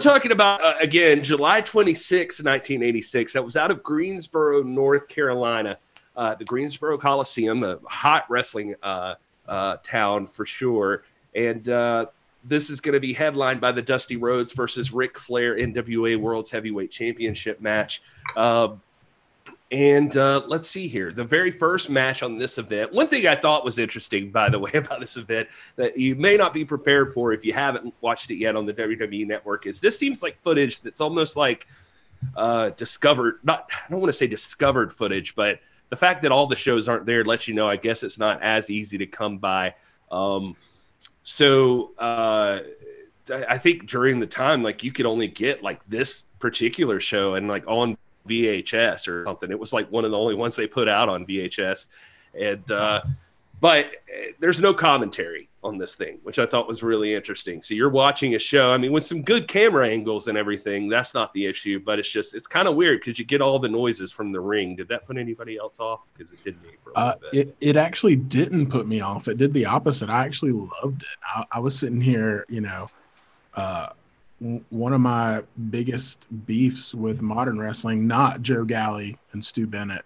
Talking about, uh, again, July 26, 1986. That was out of Greensboro, North Carolina. Uh, the Greensboro Coliseum, a hot wrestling uh, uh town for sure. And uh, this is going to be headlined by the Dusty Rhodes versus Ric Flair NWA World's Heavyweight Championship match. Um, and uh, let's see here. The very first match on this event. One thing I thought was interesting, by the way, about this event that you may not be prepared for if you haven't watched it yet on the WWE Network is this seems like footage that's almost like uh, discovered. Not I don't want to say discovered footage, but the fact that all the shows aren't there lets you know. I guess it's not as easy to come by. Um, so uh, I think during the time, like you could only get like this particular show and like on VHS or something. It was like one of the only ones they put out on VHS, and uh, but uh, there's no commentary on this thing, which I thought was really interesting. So you're watching a show. I mean, with some good camera angles and everything, that's not the issue. But it's just it's kind of weird because you get all the noises from the ring. Did that put anybody else off? Because it did me for a uh, It it actually didn't put me off. It did the opposite. I actually loved it. I, I was sitting here, you know. Uh, one of my biggest beefs with modern wrestling, not Joe Galli and Stu Bennett.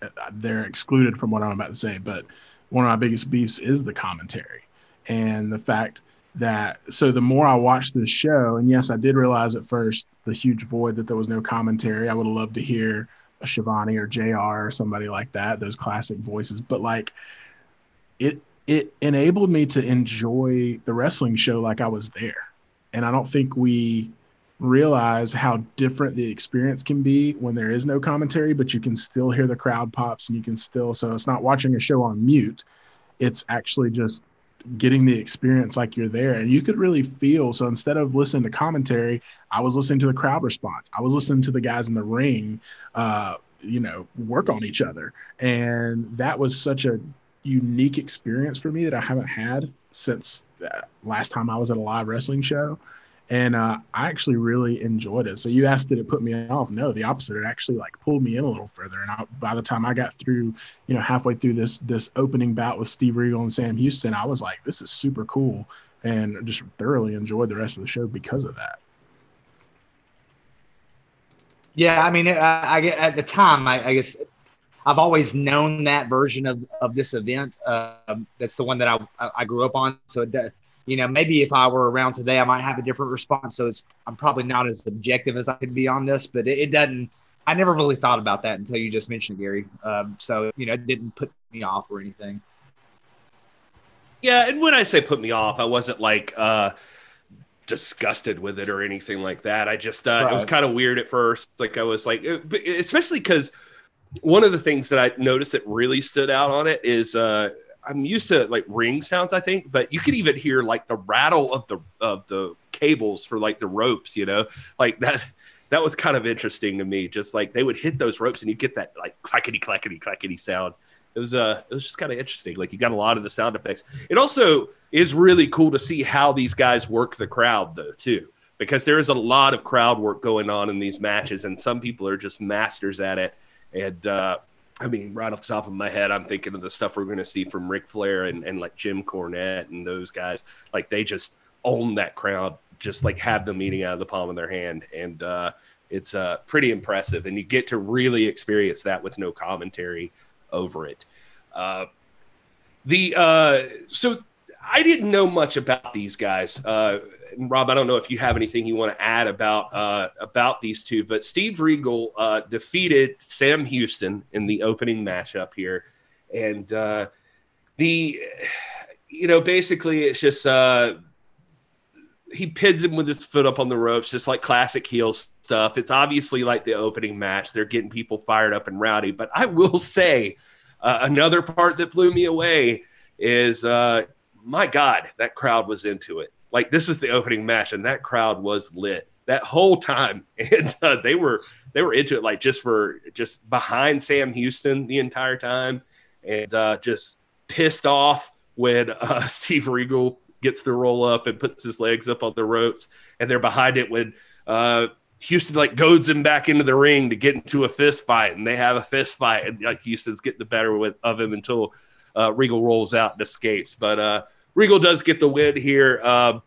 Uh, they're excluded from what I'm about to say, but one of my biggest beefs is the commentary and the fact that so the more I watched this show, and yes, I did realize at first the huge void that there was no commentary. I would have loved to hear a Schiavone or JR or somebody like that, those classic voices. But like it it enabled me to enjoy the wrestling show like I was there and I don't think we realize how different the experience can be when there is no commentary, but you can still hear the crowd pops and you can still, so it's not watching a show on mute. It's actually just getting the experience like you're there. And you could really feel. So instead of listening to commentary, I was listening to the crowd response. I was listening to the guys in the ring, uh, you know, work on each other. And that was such a unique experience for me that I haven't had since last time I was at a live wrestling show. And uh, I actually really enjoyed it. So you asked, did it put me off? No, the opposite. It actually like pulled me in a little further. And I, by the time I got through, you know, halfway through this this opening bout with Steve Regal and Sam Houston, I was like, this is super cool, and just thoroughly enjoyed the rest of the show because of that. Yeah, I mean, I, I at the time, I, I guess I've always known that version of, of this event. Um, that's the one that I, I grew up on. So, it, you know, maybe if I were around today, I might have a different response. So it's, I'm probably not as objective as I could be on this, but it, it doesn't, I never really thought about that until you just mentioned it, Gary. Um, so, you know, it didn't put me off or anything. Yeah. And when I say put me off, I wasn't like, uh, disgusted with it or anything like that. I just, uh, right. it was kind of weird at first. Like I was like, especially because, one of the things that I noticed that really stood out on it is uh, I'm used to like ring sounds, I think, but you could even hear like the rattle of the of the cables for like the ropes, you know, like that. That was kind of interesting to me. Just like they would hit those ropes and you get that like clackety clackety clackety sound. It was uh it was just kind of interesting. Like you got a lot of the sound effects. It also is really cool to see how these guys work the crowd though too because there is a lot of crowd work going on in these matches and some people are just masters at it and uh, I mean, right off the top of my head, I'm thinking of the stuff we're going to see from Ric Flair and, and like Jim Cornette and those guys. Like they just own that crowd, just like have them eating out of the palm of their hand. And uh, it's uh, pretty impressive. And you get to really experience that with no commentary over it. Uh, the uh, so I didn't know much about these guys. Uh, Rob, I don't know if you have anything you want to add about uh, about these two, but Steve Regal uh, defeated Sam Houston in the opening matchup here, and uh, the you know basically it's just uh, he pins him with his foot up on the ropes, just like classic heel stuff. It's obviously like the opening match; they're getting people fired up and rowdy. But I will say uh, another part that blew me away is uh, my God, that crowd was into it like this is the opening match, and that crowd was lit that whole time, and uh, they were they were into it like just for just behind Sam Houston the entire time, and uh, just pissed off when uh, Steve Regal gets the roll up and puts his legs up on the ropes, and they're behind it when uh, Houston like goads him back into the ring to get into a fist fight, and they have a fist fight, and like Houston's getting the better with, of him until uh, Regal rolls out and escapes. But uh, Regal does get the win here. Uh,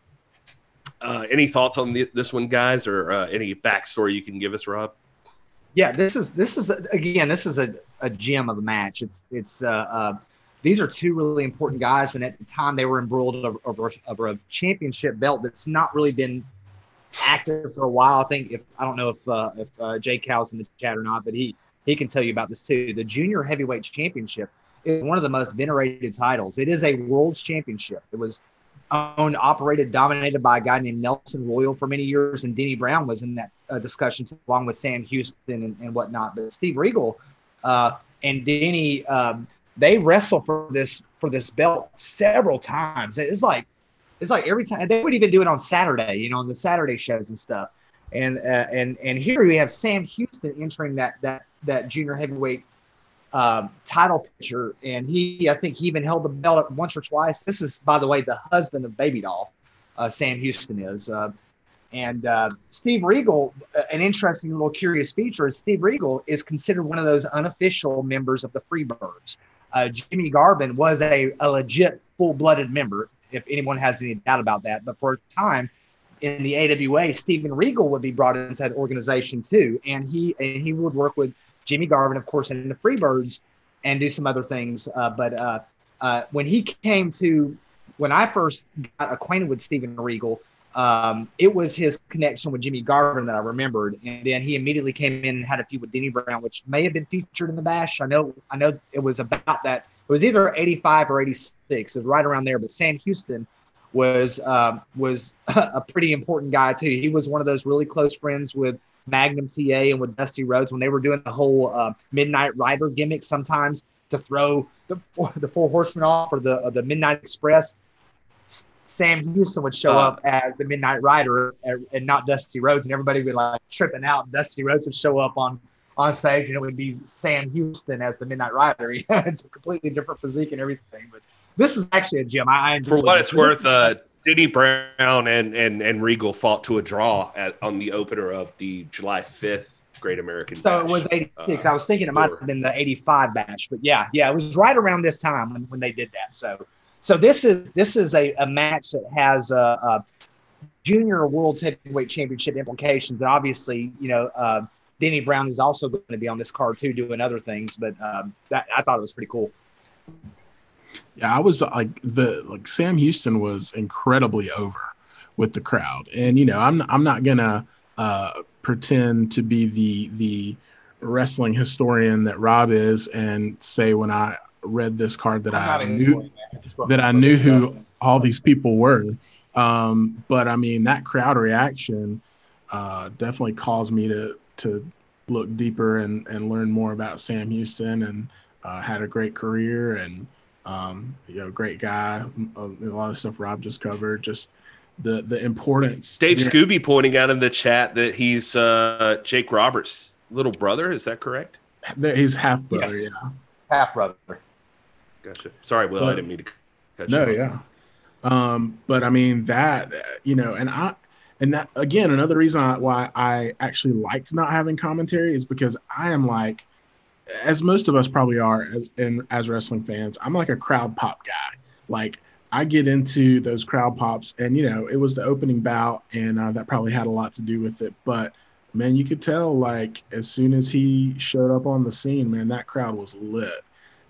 Uh, any thoughts on the, this one, guys, or uh, any backstory you can give us, Rob? Yeah, this is this is again this is a, a gem of a match. It's it's uh, uh, these are two really important guys, and at the time they were embroiled over, over, over a championship belt that's not really been active for a while. I think if I don't know if uh, if uh, Jay Cow's in the chat or not, but he he can tell you about this too. The junior heavyweight championship is one of the most venerated titles. It is a world's championship. It was owned, operated, dominated by a guy named Nelson Royal for many years, and Denny Brown was in that uh, discussion along with Sam Houston and, and whatnot. But Steve Regal uh, and Denny, um, they wrestle for this for this belt several times. It's like it's like every time they would even do it on Saturday, you know, on the Saturday shows and stuff. And uh, and and here we have Sam Houston entering that that that junior heavyweight um, title picture, and he, I think, he even held the belt once or twice. This is, by the way, the husband of Baby Doll, uh, Sam Houston is. Uh, and uh, Steve Regal, uh, an interesting little curious feature is Steve Regal is considered one of those unofficial members of the Freebirds. Uh, Jimmy Garvin was a, a legit full blooded member, if anyone has any doubt about that. But for a time in the AWA, Steven Regal would be brought into that organization too, and he and he would work with Jimmy Garvin, of course, and the Freebirds, and do some other things. Uh, but uh, uh, when he came to, when I first got acquainted with Steven Regal, um, it was his connection with Jimmy Garvin that I remembered, and then he immediately came in and had a feud with Denny Brown, which may have been featured in the Bash. I know, I know, it was about that. It was either '85 or '86. It was right around there. But Sam Houston was um, was a pretty important guy too. He was one of those really close friends with Magnum TA and with Dusty Rhodes when they were doing the whole uh, Midnight Rider gimmick sometimes to throw the the Four Horsemen off or the uh, the Midnight Express. Sam Houston would show uh, up as the Midnight Rider and, and not Dusty Rhodes, and everybody would like tripping out. Dusty Rhodes would show up on on stage, and it would be Sam Houston as the Midnight Rider. He had a completely different physique and everything. But this is actually a gym. I, I for what it's worth. Uh, Denny Brown and, and, and Regal fought to a draw at, on the opener of the July 5th Great American So Bash. it was 86. Uh, I was thinking it might have been the 85 Bash, but yeah, yeah, it was right around this time when, when they did that. So so this is this is a, a match that has a, a junior world heavyweight championship implications. And obviously, you know, uh, Denny Brown is also going to be on this card too, doing other things. But um, that, I thought it was pretty cool. Yeah, I was like the like Sam Houston was incredibly over with the crowd, and you know I'm I'm not gonna uh, pretend to be the the wrestling historian that Rob is and say when I read this card that I'm I knew that I knew who all these people were. Um, but I mean that crowd reaction uh, definitely caused me to to look deeper and and learn more about Sam Houston and uh, had a great career and um, you know, great guy. A, lot of stuff Rob just covered. Just the the importance. Dave you know, Scooby pointing out in the chat that he's uh, Jake Roberts' little brother. Is that correct? He's half brother. Yes. Yeah, half brother. Gotcha. Sorry, Will. But, I didn't mean to cut no, you. No, yeah. Um, but I mean that you know, and I and that again another reason why I actually liked not having commentary is because I am like as most of us probably are as, in, as wrestling fans, I'm like a crowd pop guy. Like I get into those crowd pops, and you know, it was the opening bout, and uh, that probably had a lot to do with it. But man, you could tell like as soon as he showed up on the scene, man, that crowd was lit.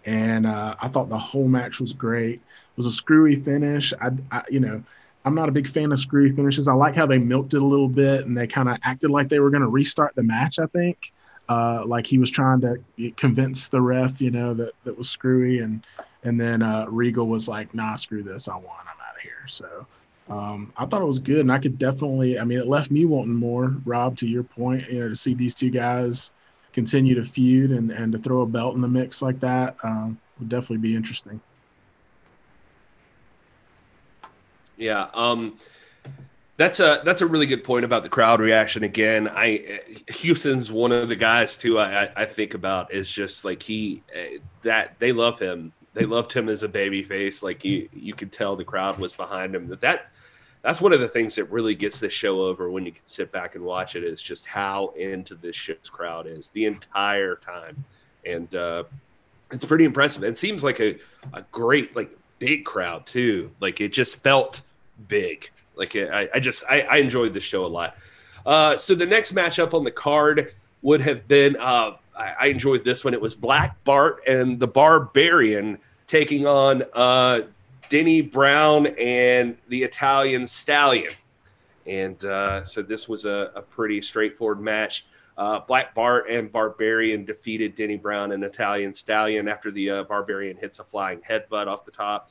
And uh, I thought the whole match was great. It was a screwy finish. I, I, you know, I'm not a big fan of screwy finishes. I like how they milked it a little bit and they kind of acted like they were going to restart the match. I think uh, like he was trying to convince the ref, you know, that that was screwy, and and then uh, Regal was like, "Nah, screw this, I won, I'm out of here." So um, I thought it was good, and I could definitely, I mean, it left me wanting more. Rob, to your point, you know, to see these two guys continue to feud and and to throw a belt in the mix like that um, would definitely be interesting. Yeah. Um, that's a that's a really good point about the crowd reaction. Again, I Houston's one of the guys too. I I think about is just like he that they love him. They loved him as a baby face. Like you you could tell the crowd was behind him. That that that's one of the things that really gets this show over when you can sit back and watch it is just how into this show's crowd is the entire time, and uh, it's pretty impressive. It seems like a a great like big crowd too. Like it just felt big Like I, I just I, I enjoyed the show a lot. Uh, so the next matchup on the card would have been uh, I, I enjoyed this one. It was Black Bart and the Barbarian taking on uh, Denny Brown and the Italian Stallion. And uh, so this was a, a pretty straightforward match. Uh, Black Bart and Barbarian defeated Denny Brown and Italian Stallion after the uh, Barbarian hits a flying headbutt off the top.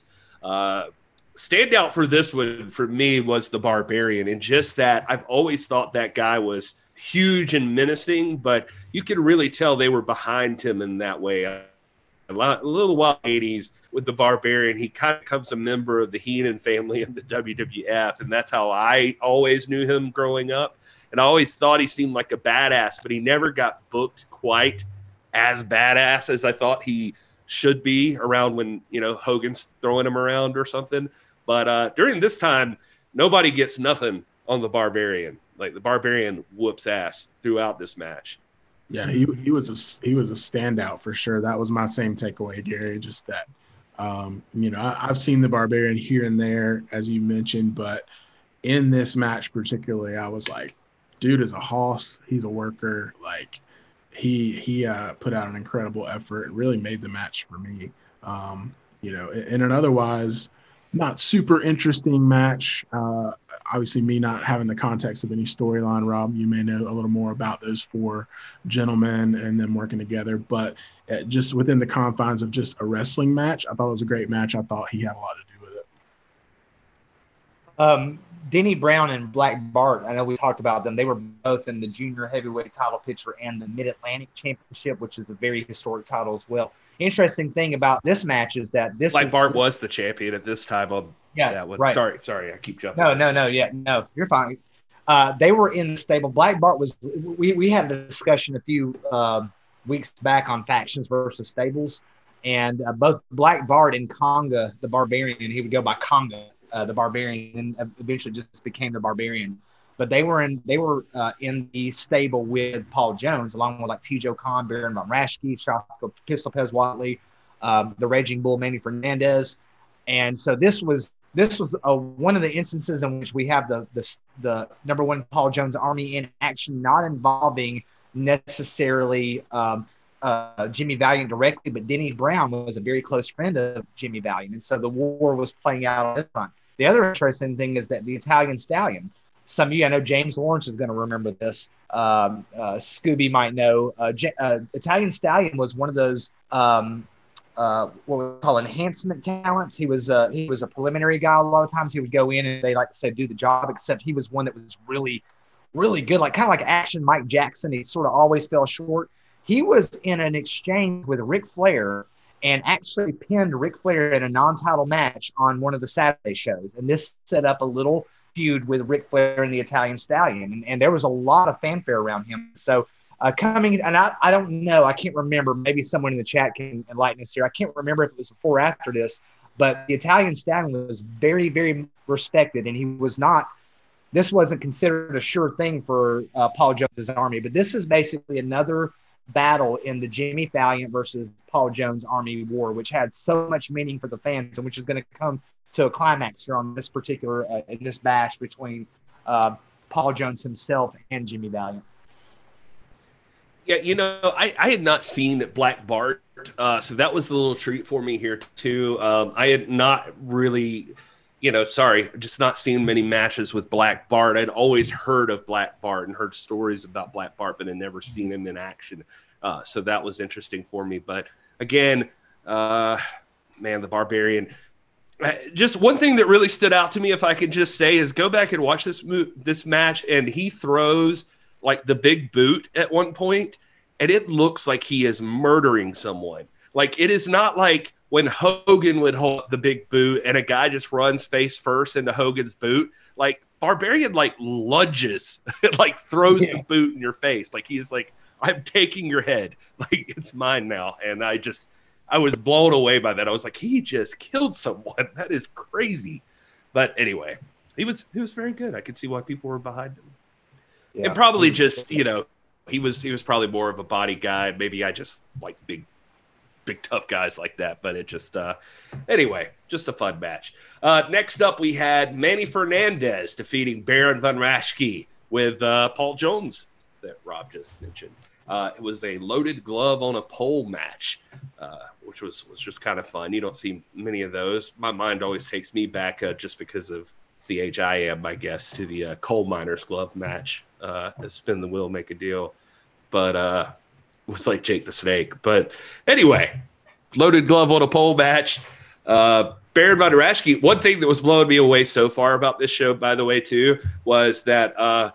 Standout for this one for me was the Barbarian, and just that I've always thought that guy was huge and menacing, but you could really tell they were behind him in that way. A, lot, a little while 80s with the Barbarian, he kind of becomes a member of the Heenan family in the WWF, and that's how I always knew him growing up. And I always thought he seemed like a badass, but he never got booked quite as badass as I thought he should be around when you know Hogan's throwing him around or something. But uh, during this time, nobody gets nothing on the Barbarian. Like the Barbarian whoops ass throughout this match. Yeah, he he was a he was a standout for sure. That was my same takeaway, Gary. Just that, um, you know, I, I've seen the Barbarian here and there, as you mentioned, but in this match particularly, I was like, dude is a hoss. He's a worker. Like he he uh, put out an incredible effort and really made the match for me. Um, you know, in an otherwise not super interesting match. Uh, obviously, me not having the context of any storyline, Rob, you may know a little more about those four gentlemen and them working together. But uh, just within the confines of just a wrestling match, I thought it was a great match. I thought he had a lot to do with it. Um, Denny Brown and Black Bart, I know we talked about them. They were both in the junior heavyweight title picture and the Mid Atlantic Championship, which is a very historic title as well. Interesting thing about this match is that this Black is, Bart was the champion at this time on yeah, that one. right. Sorry, sorry, I keep jumping. No, no, no, yeah, no, you're fine. Uh, they were in the stable. Black Bart was. We we had a discussion a few uh, weeks back on factions versus stables, and uh, both Black Bart and Konga the Barbarian. He would go by Konga uh, the Barbarian, and eventually just became the Barbarian. But they were in they were uh, in the stable with Paul Jones, along with like T.J. Khan, Baron von Raschke, Shafko, Pistol Pez Whatley, um, the Raging Bull, Manny Fernandez, and so this was this was a, one of the instances in which we have the, the the number one Paul Jones Army in action, not involving necessarily um, uh, Jimmy Valiant directly, but Denny Brown was a very close friend of Jimmy Valiant, and so the war was playing out on this front. The other interesting thing is that the Italian Stallion. Some of you, I know James Lawrence is going to remember this. Um, uh, Scooby might know. Uh, J- uh, Italian Stallion was one of those um, uh, what we call enhancement talents. He was uh, he was a preliminary guy. A lot of times he would go in and they like to say do the job. Except he was one that was really, really good. Like kind of like action Mike Jackson. He sort of always fell short. He was in an exchange with Ric Flair and actually pinned Ric Flair in a non-title match on one of the Saturday shows. And this set up a little feud with Ric Flair and the Italian Stallion. And, and there was a lot of fanfare around him. So uh, coming, and I, I don't know, I can't remember. Maybe someone in the chat can enlighten us here. I can't remember if it was before or after this, but the Italian Stallion was very, very respected, and he was not. This wasn't considered a sure thing for uh, Paul Jones' army, but this is basically another battle in the Jimmy Valiant versus Paul Jones Army War, which had so much meaning for the fans and which is going to come to a climax here on this particular uh, in this bash between uh, Paul Jones himself and Jimmy Valiant. Yeah, you know, I, I had not seen Black Bart, uh, so that was a little treat for me here too. Um, I had not really, you know, sorry, just not seen many matches with Black Bart. I'd always heard of Black Bart and heard stories about Black Bart, but had never seen him in action. Uh, so that was interesting for me. But again, uh, man, the Barbarian. Uh, just one thing that really stood out to me, if I could just say, is go back and watch this mo- this match, and he throws like the big boot at one point, and it looks like he is murdering someone. Like it is not like when Hogan would hold the big boot and a guy just runs face first into Hogan's boot. Like Barbarian like lunges, like throws yeah. the boot in your face. Like he's like, I'm taking your head. Like it's mine now. And I just I was blown away by that. I was like, he just killed someone. That is crazy. But anyway, he was he was very good. I could see why people were behind him. Yeah. And probably mm-hmm. just, you know, he was he was probably more of a body guy. Maybe I just like big big tough guys like that. But it just uh, anyway, just a fun match. Uh, next up, we had Manny Fernandez defeating Baron von Raschke with uh, Paul Jones that Rob just mentioned. Uh, it was a loaded glove on a pole match, uh, which was was just kind of fun. You don't see many of those. My mind always takes me back uh, just because of the age I am, I guess, to the uh, coal miners glove match. Uh, spin the wheel, make a deal, but with like Jake the Snake. But anyway, loaded glove on a pole match. Uh, Baron von Raschke. One thing that was blowing me away so far about this show, by the way, too, was that uh,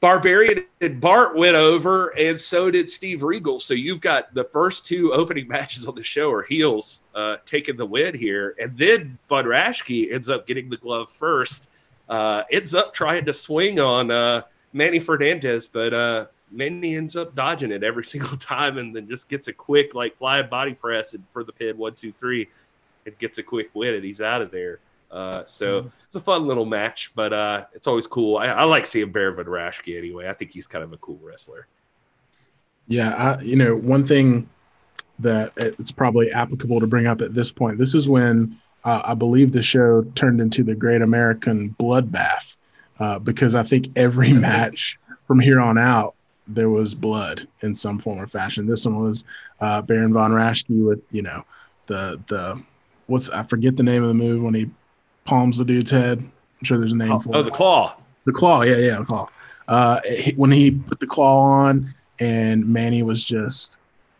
Barbarian and Bart went over, and so did Steve Regal. So you've got the first two opening matches on the show are heels uh, taking the win here, and then Von Raschke ends up getting the glove first. Uh, ends up trying to swing on uh, Manny Fernandez, but uh, Manny ends up dodging it every single time, and then just gets a quick like fly body press and for the pin one two three, and gets a quick win, and he's out of there. Uh, so mm-hmm. it's a fun little match, but uh, it's always cool. I, I like seeing Baron von Raschke anyway. I think he's kind of a cool wrestler. Yeah, I, you know, one thing that it's probably applicable to bring up at this point. This is when uh, I believe the show turned into the Great American Bloodbath, uh, because I think every match from here on out there was blood in some form or fashion. This one was uh, Baron von Raschke with you know the the what's I forget the name of the move when he palms the dude's head. I'm sure there's a name oh, for oh, it. Oh, the claw. The claw, yeah, yeah, the claw. Uh, when he put the claw on and Manny was just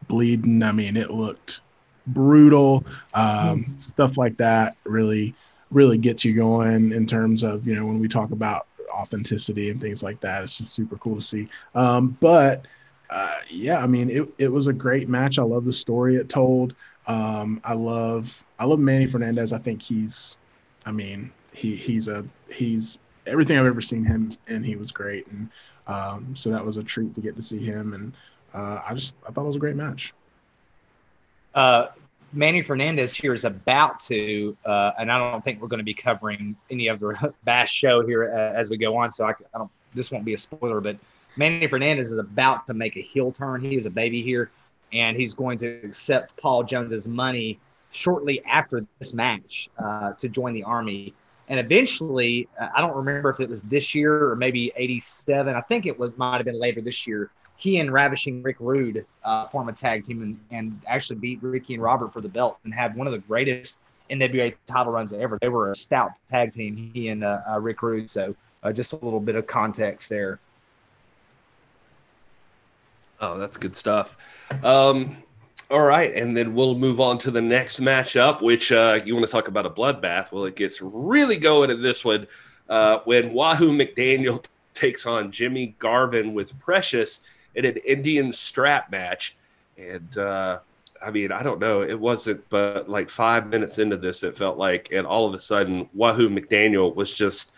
bleeding, I mean, it looked brutal. Um, mm Stuff like that really, really gets you going in terms of, you know, when we talk about authenticity and things like that. It's just super cool to see. Um, but uh, yeah, I mean, it, it was a great match. I love the story it told. Um, I love I love Manny Fernandez. I think he's I mean, he he's a he's everything I've ever seen him, and he was great. And um, so that was a treat to get to see him. And uh, I just I thought it was a great match. Uh, Manny Fernandez here is about to, uh, and I don't think we're going to be covering any of the Bash show here as we go on. So I, I don't. This won't be a spoiler, but Manny Fernandez is about to make a heel turn. He is a baby here, and he's going to accept Paul Jones's money shortly after this match uh, to join the army. And eventually, uh, I don't remember if it was this year or maybe 87. I think it was, might have been later this year. He and Ravishing Rick Rude uh, form a tag team and, and actually beat Ricky and Robert for the belt and had one of the greatest NWA title runs ever. They were a stout tag team, he and uh, uh, Rick Rude. So uh, just a little bit of context there. Oh, that's good stuff. Um, all right, and then we'll move on to the next matchup, which uh, you want to talk about a bloodbath. Well, it gets really going in this one uh, when Wahoo McDaniel takes on Jimmy Garvin with Precious in an Indian strap match. And uh, I mean, I don't know, it wasn't but like five minutes into this, it felt like, and all of a sudden, Wahoo McDaniel was just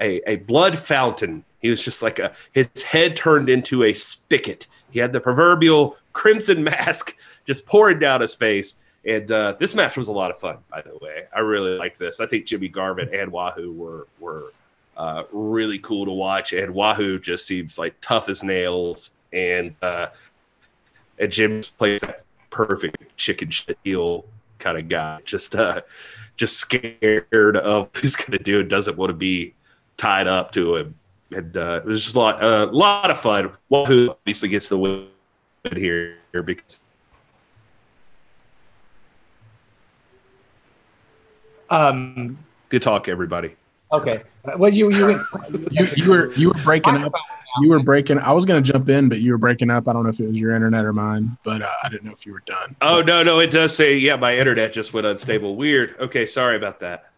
a, a blood fountain. He was just like a, his head turned into a spigot. He had the proverbial crimson mask just pouring down his face. And uh, this match was a lot of fun, by the way. I really liked this. I think Jimmy Garvin and Wahoo were were uh, really cool to watch, and Wahoo just seems like tough as nails. And uh, and Jim plays that perfect chicken shit heel kind of guy, just uh, just scared of who's going to do and doesn't want to be tied up to him. And uh, it was just a lot, a uh, lot of fun. Wahoo obviously gets the win here because Um, Good talk, everybody. Okay. Well, you you you, you were you were breaking up. You were breaking. I was going to jump in, but you were breaking up. I don't know if it was your internet or mine, but uh, I didn't know if you were done. Oh no, no, it does say yeah. My internet just went unstable. Weird. Okay, sorry about that.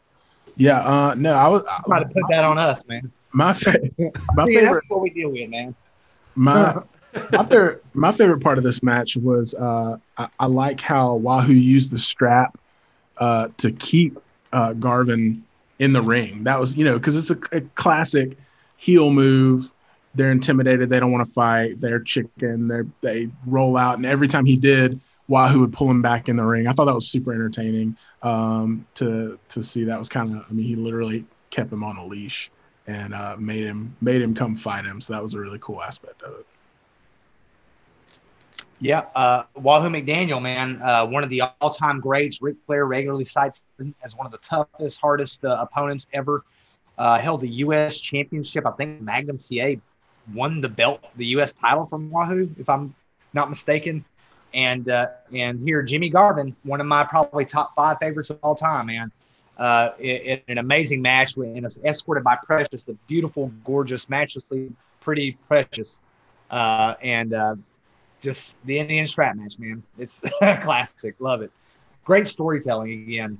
Yeah. Uh, no, I was I, trying to put that on us, man. My, fa- my See, favorite. That's what we deal with, man. My my favorite my favorite part of this match was uh, I, I like how Wahoo used the strap uh, to keep uh, Garvin in the ring. That was, you know, because it's a, a, classic heel move. They're intimidated. They don't want to fight. They're chicken. They they roll out, and every time he did, Wahoo would pull him back in the ring. I thought that was super entertaining um, to to see. That was kind of, I mean, he literally kept him on a leash and uh, made him made him come fight him. So that was a really cool aspect of it. Yeah, uh, Wahoo McDaniel, man, uh, one of the all-time greats. Ric Flair regularly cites him as one of the toughest, hardest uh, opponents ever. Uh, held the U.S. championship. I think Magnum TA won the belt, the U.S. title from Wahoo, if I'm not mistaken. And uh, and here, Jimmy Garvin, one of my probably top five favorites of all time, man. Uh, in, an amazing match, and was escorted by Precious, the beautiful, gorgeous, matchlessly pretty Precious. and just the Indian strap match, man. It's classic. Love it. Great storytelling again.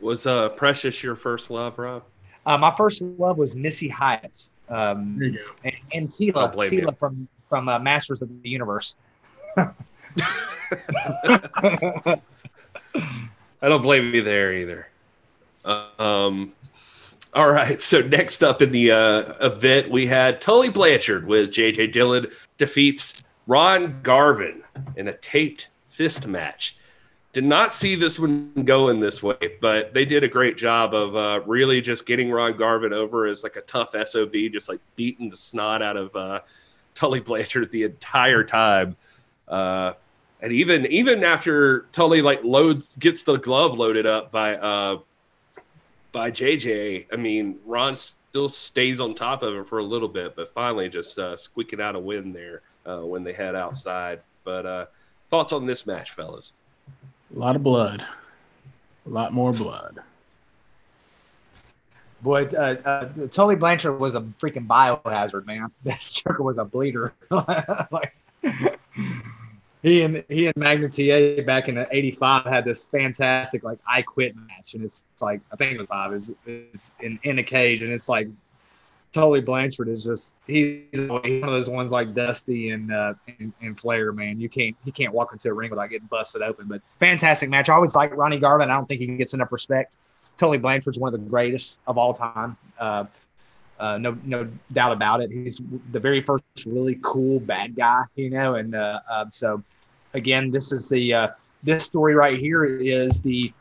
Was uh Precious your first love, Rob? Uh, my first love was Missy Hyatt. Um, There you go. and, and Teela, Teela from from uh, Masters of the Universe. I don't blame you there either. Um, all right. So next up in the uh, event, we had Tully Blanchard with JJ Dillon defeats Ron Garvin in a taped fist match. Did not see this one going this way, but they did a great job of uh, really just getting Ron Garvin over as like a tough SOB, just like beating the snot out of uh, Tully Blanchard the entire time. Uh, and even even after Tully like loads gets the glove loaded up by uh, by JJ, I mean Ron still stays on top of him for a little bit, but finally just uh, squeaking out a win there uh, when they head outside. But uh, thoughts on this match, fellas? A lot of blood, a lot more blood. Boy, uh, uh, Tully Blanchard was a freaking biohazard, man. That sugar was a bleeder. like, he and he and Magnum TA back in '85 had this fantastic like I quit match, and it's like I think it was five. It's, it's in in a cage, and it's like Tully Blanchard is just he's one of those ones like Dusty and uh, and, and Flair. Man, you can't he can't walk into a ring without getting busted open. But fantastic match. I always like Ronnie Garvin. I don't think he gets enough respect. Tully Blanchard's one of the greatest of all time. Uh, uh, no, no doubt about it. He's the very first really cool bad guy, you know. And uh, uh, so, again, this is the uh, this story right here is the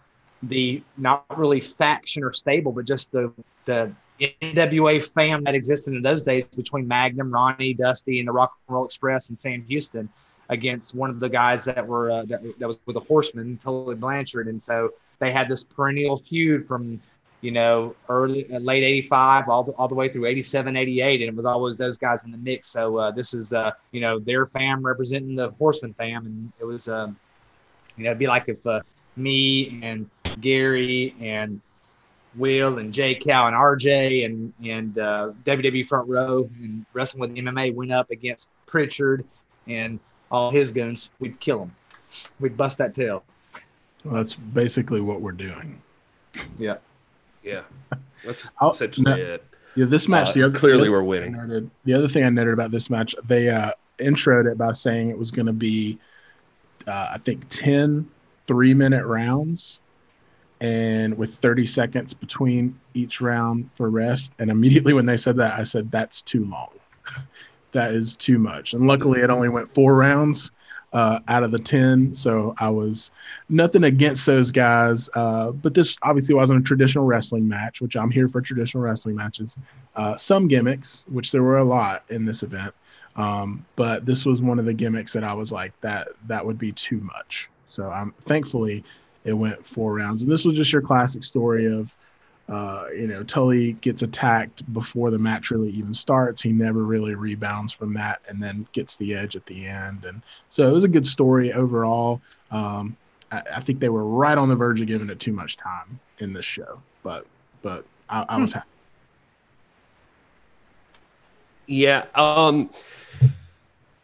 the not really faction or stable, but just the the NWA fam that existed in those days between Magnum, Ronnie, Dusty, and the Rock and Roll Express and Sam Houston against one of the guys that were uh, that, that was with the Horsemen, Tully Blanchard, and so they had this perennial feud from you know, early uh, late 85 all the, all the way through 87, 88. And it was always those guys in the mix. So uh, this is, uh, you know, their fam representing the Horseman fam. And it was, um, you know, it'd be like if uh, me and Gary and Will and Jay Cow and RJ and, and uh, WWE Front Row and Wrestling with MMA went up against Pritchard and all his goons. We'd kill them. We'd bust that tail. Well, that's basically what we're doing. Yeah. Yeah, that's I'll- essentially no, it. Yeah, this match. Uh, the other, clearly the we're winning. noted- the other thing I noted about this match, they uh, introed it by saying it was going to be, uh, I think, 10 three minute rounds and with 30 seconds between each round for rest. And immediately when they said that, I said, that's too long. that is too much. And luckily, it only went four rounds uh, out of the 10. So I was nothing against those guys. Uh, but this obviously wasn't a traditional wrestling match, which I'm here for traditional wrestling matches. Uh, some gimmicks, which there were a lot in this event. Um, but this was one of the gimmicks that I was like, that that would be too much. So I'm thankfully it went four rounds. And this was just your classic story of uh, you know, Tully gets attacked before the match really even starts. He never really rebounds from that and then gets the edge at the end. And so it was a good story overall. Um, I, I think they were right on the verge of giving it too much time in this show, but but I, I was happy. Yeah. Um,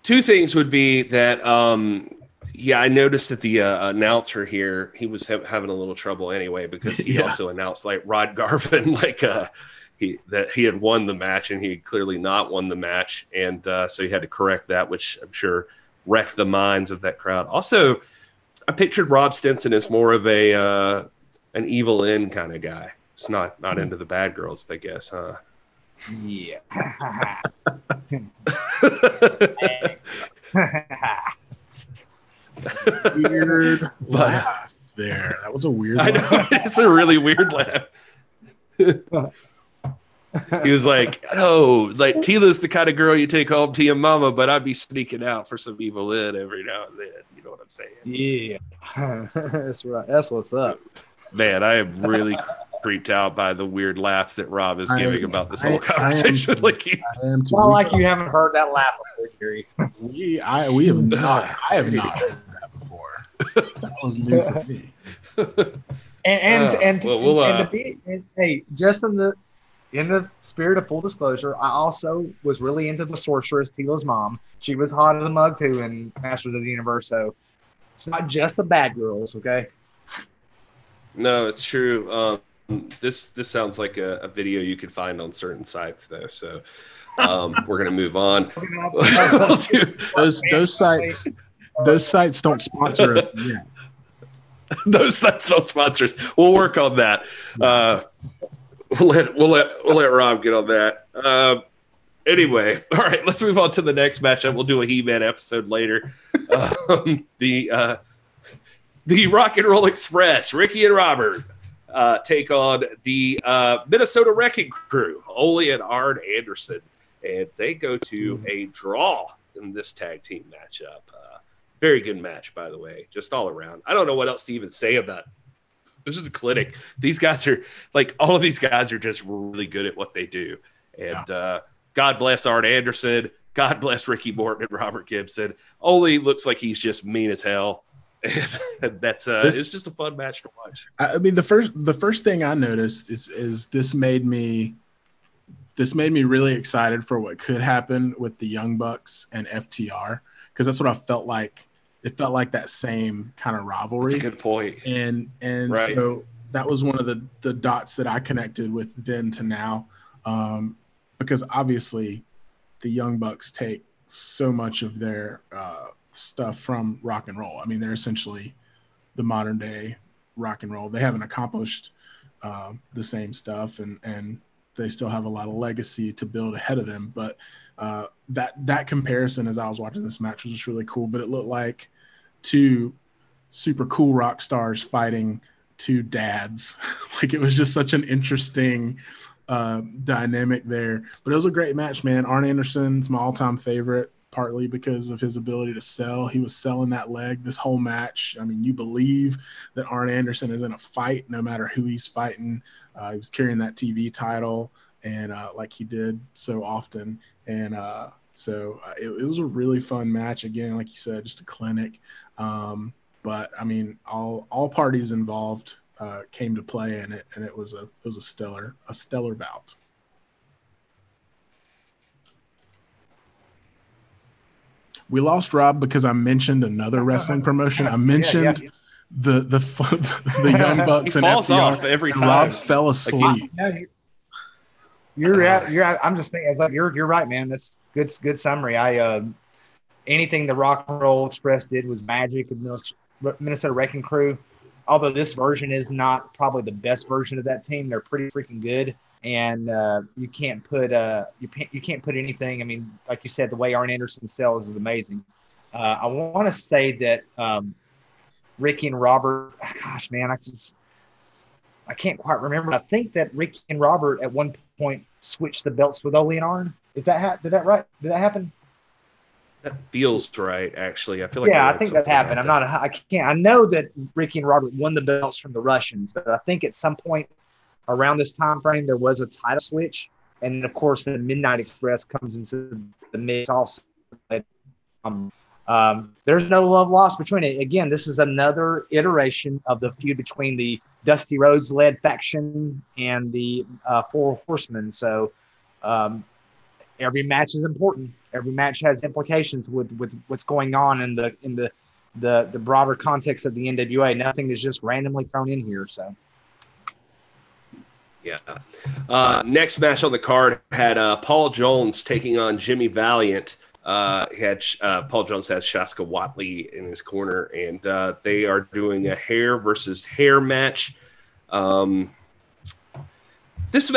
two things would be that, um, yeah, I noticed that the uh, announcer here, he was ha- having a little trouble anyway because he Yeah. also announced like Rod Garvin, like uh, he that he had won the match and he had clearly not won the match, and uh, so he had to correct that, which I'm sure wrecked the minds of that crowd. Also, I pictured Rob Stinson as more of a uh, an Evil-Lyn kind of guy. It's not not into the bad girls, I guess, huh? Yeah. Weird But- laugh there. That was a weird. I laugh. know it's a really weird laugh. he was like, "Oh, like Teela's the kind of girl you take home to your mama, but I'd be sneaking out for some Evil-Lyn every now and then." You know what I'm saying? Yeah, that's right. That's what's up. Man, I am really creeped out by the weird laughs that Rob is giving I, about this whole I, conversation. I am, like, he, I am too. Not like you haven't heard that laugh before, Gary. we, I, we have not. I have not heard that was new for me. And and uh, and, well, we'll, and, uh, be, and, hey, just in the in the spirit of full disclosure, I also was really into the sorceress, Teela's mom. She was hot as a mug too in Masters of the Universe. So it's not just the bad girls, okay? No, it's true. Um, this this sounds like a, a, video you could find on certain sites though. So um, we're gonna move on. those those sites those sites don't sponsor us yet. those sites don't sponsor us. We'll work on that. Uh, we'll let we'll let we'll let Rob get on that. Uh, anyway, all right, let's move on to the next matchup. We'll do a He-Man episode later. Um, the uh, the Rock and Roll Express, Ricky and Robert uh, take on the uh, Minnesota Wrecking Crew, Ole and Arn Anderson, and they go to hmm. a draw in this tag team matchup. Uh, very good match, by the way, just all around. I don't know what else to even say about. It. This is a clinic. These guys are like all of these guys are just really good at what they do, and yeah. uh, God bless Art Anderson. God bless Ricky Morton and Robert Gibson. Ole looks like he's just mean as hell. that's uh this, it's just a fun match to watch. I mean the first the first thing I noticed is is this made me this made me really excited for what could happen with the Young Bucks and FTR because that's what I felt like. It felt like that same kind of rivalry. That's a good point. And and right. so that was one of the the dots that I connected with then to now, um, because obviously the Young Bucks take so much of their uh, stuff from rock and roll. I mean, they're essentially the modern day rock and roll. They haven't accomplished uh, the same stuff, and and they still have a lot of legacy to build ahead of them. But uh, that that comparison, as I was watching this match, was just really cool. But it looked like two super cool rock stars fighting two dads. like it was just such an interesting uh, dynamic there. But it was a great match, man. Arn Anderson's my all-time favorite partly because of his ability to sell. He was selling that leg this whole match. I mean, you believe that Arn Anderson is in a fight no matter who he's fighting. Uh, he was carrying that TV title and uh, like he did so often. And uh, so uh, it, it, was a really fun match. Again, like you said, just a clinic. Um, but I mean, all all parties involved uh, came to play in it, and it was a it was a stellar a stellar bout. We lost Rob because I mentioned another wrestling promotion. I mentioned yeah, yeah. the the the Young Bucks and falls FTR, off every time. Rob fell asleep. you're at, you're at, I'm just thinking I was like you're you're right, man. That's good good summary. I uh, anything the Rock and Roll Express did was magic. And Minnesota Wrecking Crew, although this version is not probably the best version of that team, they're pretty freaking good and uh, you can't put uh, you can't you can't put anything. I mean, like you said, the way Arn Anderson sells is amazing. Uh, I want to say that um, Ricky and Robert, gosh, man, I just I can't quite remember. I think that Ricky and Robert at one point switched the belts with Ole and Arn. Is that ha- did that right? Did that happen? That feels right, actually. I feel like yeah, I, think that happened. I'm not. I can't. I know that Ricky and Robert won the belts from the Russians, but I think at some point around this time frame, there was a title switch, and of course, the Midnight Express comes into the mix also. Um, um, there's no love lost between it. Again, this is another iteration of the feud between the Dusty Rhodes led faction and the uh, Four Horsemen. So um, every match is important. Every match has implications with, with what's going on in the in the, the the broader context of the NWA. Nothing is just randomly thrown in here. So. Yeah. Uh, next match on the card had uh, Paul Jones taking on Jimmy Valiant. Uh, had uh, Paul Jones has Shaska Whatley in his corner, and uh, they are doing a hair versus hair match. Um, this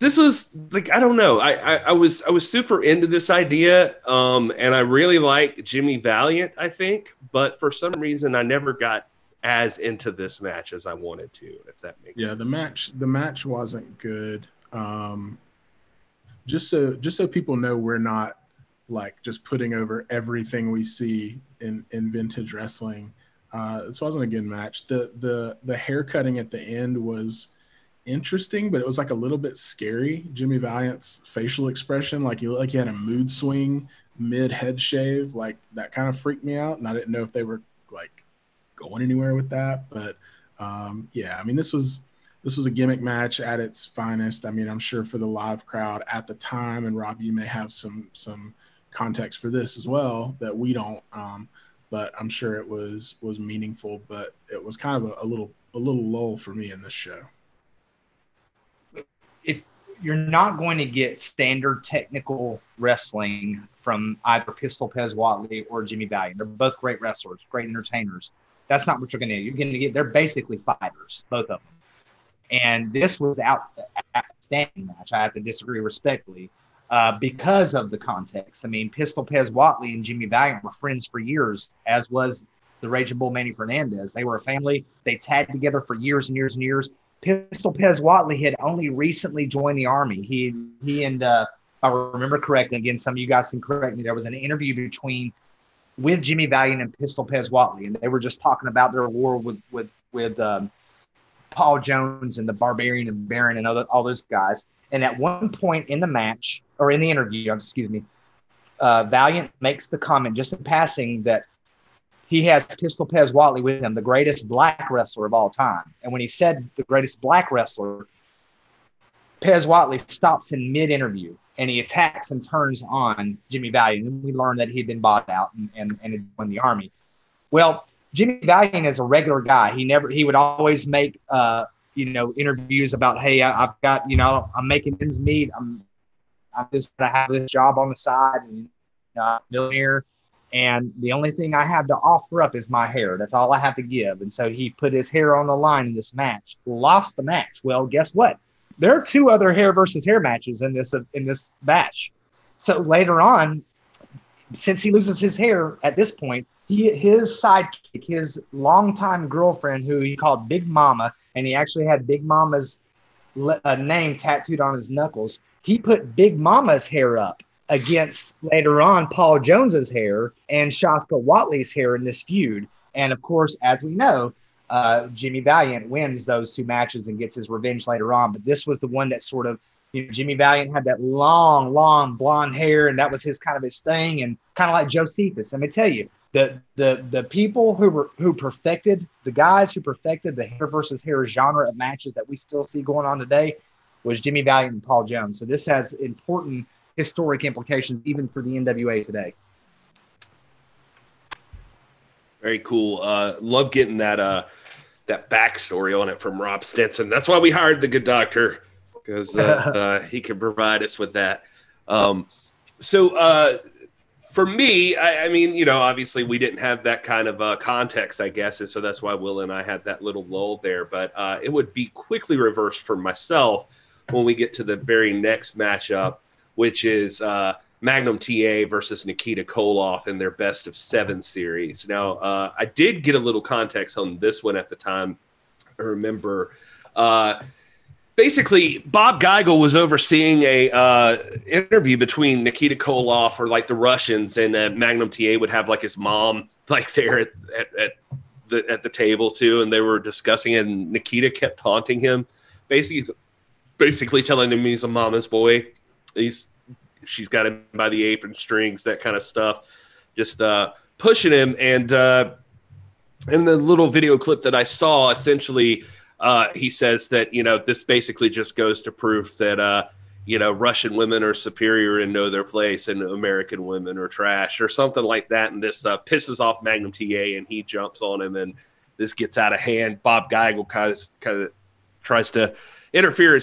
this was like I don't know. I, I, I was I was super into this idea, um, and I really like Jimmy Valiant. I think, but for some reason, I never got as into this match as I wanted to, if that makes yeah, sense. the match the match wasn't good. Um, just so just so people know, we're not like just putting over everything we see in in vintage wrestling. Uh, this wasn't a good match. The the the hair cutting at the end was interesting, but it was like a little bit scary. Jimmy Valiant's facial expression, like he looked like he had a mood swing mid head shave, like that kind of freaked me out. And I didn't know if they were like going anywhere with that. But um, yeah, I mean this was this was a gimmick match at its finest. I mean, I'm sure for the live crowd at the time, and Rob, you may have some some context for this as well that we don't. Um, but I'm sure it was was meaningful. But it was kind of a, a little a little lull for me in this show. If you're not going to get standard technical wrestling from either Pistol Pez Whatley or Jimmy Valiant, they're both great wrestlers, great entertainers. That's not what you're going to get. You're going to get. They're basically fighters, both of them. And this was out outstanding match. I have to disagree respectfully uh, because of the context. I mean, Pistol Pez Whatley and Jimmy Valiant were friends for years, as was the Raging Bull Manny Fernandez. They were a family. They tagged together for years and years and years. Pistol Pez Whatley had only recently joined the army. He he and uh, I remember correctly. Again, some of you guys can correct me. There was an interview between with Jimmy Valiant and Pistol Pez Whatley, and they were just talking about their war with with with um, Paul Jones and the Barbarian and Baron and other, all those guys. And at one point in the match or in the interview, excuse me, uh, Valiant makes the comment just in passing that he has Pistol Pez Whatley with him, the greatest black wrestler of all time. And when he said the greatest black wrestler, Pez Whatley stops in mid interview and he attacks and turns on Jimmy Valiant. And we learned that he'd been bought out and, and, and had won the army. Well, Jimmy Valiant is a regular guy. He never, he would always make, uh, you know, interviews about, hey, I, have got, you know, I'm making ends meet. I'm, I'm just gonna have this job on the side and uh, millionaire. And the only thing I have to offer up is my hair. That's all I have to give. And so he put his hair on the line in this match, lost the match. Well, guess what? There are two other hair versus hair matches in this in this batch. So later on, since he loses his hair at this point, he his sidekick, his longtime girlfriend, who he called Big Mama, and he actually had Big Mama's uh, name tattooed on his knuckles. He put Big Mama's hair up against later on Paul Jones's hair and Shaska Whatley's hair in this feud. And of course, as we know, uh, Jimmy Valiant wins those two matches and gets his revenge later on. But this was the one that sort of you know, Jimmy Valiant had that long, long blonde hair, and that was his kind of his thing, and kind of like Josephus. Let me tell you, the the the people who were who perfected the guys who perfected the hair versus hair genre of matches that we still see going on today was Jimmy Valiant and Paul Jones. So this has important historic implications even for the NWA today. Very cool. Uh, love getting that uh, that backstory on it from Rob Stinson. That's why we hired the good doctor because uh, uh, he can provide us with that. Um, so uh, for me, I, I, mean, you know, obviously we didn't have that kind of uh, context, I guess, and so that's why Will and I had that little lull there. But uh, it would be quickly reversed for myself when we get to the very next matchup, which is uh, Magnum TA versus Nikita Koloff in their best of seven series. Now, uh, I did get a little context on this one at the time. I remember uh, basically Bob Geigel was overseeing a uh, interview between Nikita Koloff or like the Russians and uh, Magnum TA would have like his mom like there at, at, at, the at the table too, and they were discussing it. And Nikita kept taunting him, basically basically telling him he's a mama's boy. He's she's got him by the apron strings, that kind of stuff, just uh, pushing him. And uh, in the little video clip that I saw, essentially uh, he says that you know this basically just goes to prove that uh, you know Russian women are superior and know their place, and American women are trash, or something like that. And this uh, pisses off Magnum TA, and he jumps on him, and this gets out of hand. Bob Geigel kind of kind of tries to interfere,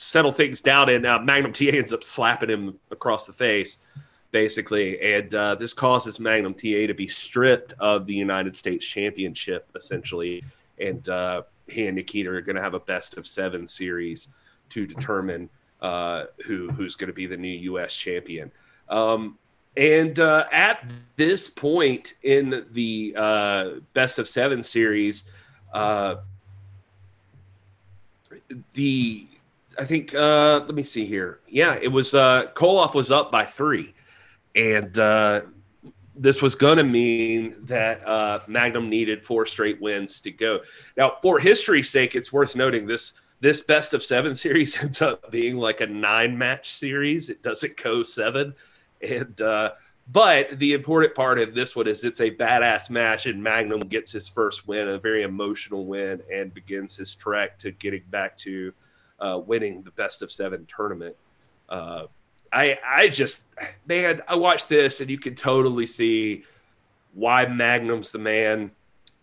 settle things down, and uh, Magnum TA ends up slapping him across the face. Basically, and uh, this causes Magnum TA to be stripped of the United States Championship, essentially, and uh, he and Nikita are going to have a best of seven series to determine uh, who who's going to be the new U.S. champion. Um, and uh, at this point in the uh, best of seven series, the I think uh, let me see here. Yeah, it was uh, Koloff was up by three, and uh, this was going to mean that uh, Magnum needed four straight wins to go. Now, for history's sake, it's worth noting this this best of seven series ends up being like a nine match series. It doesn't go seven, and uh, but the important part of this one is it's a badass match, and Magnum gets his first win, a very emotional win, and begins his trek to getting back to uh, winning the best of seven tournament. Uh, I I just man, I watched this and you can totally see why Magnum's the man,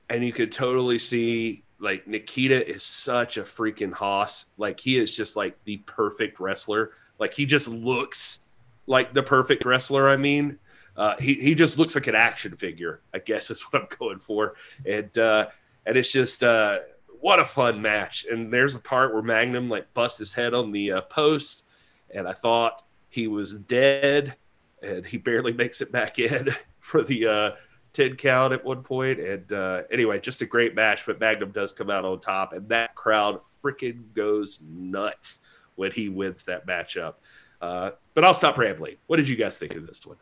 and you could totally see like Nikita is such a freaking hoss. Like he is just like the perfect wrestler. Like he just looks like the perfect wrestler. I mean, uh, he he just looks like an action figure. I guess is what I'm going for, and uh, and it's just uh, what a fun match. And there's a part where Magnum like busts his head on the uh, post, and I thought he was dead, and he barely makes it back in for the uh, 10 count at one point. And uh, anyway, just a great match, but Magnum does come out on top, and that crowd freaking goes nuts when he wins that matchup. Uh, but I'll stop rambling. What did you guys think of this one?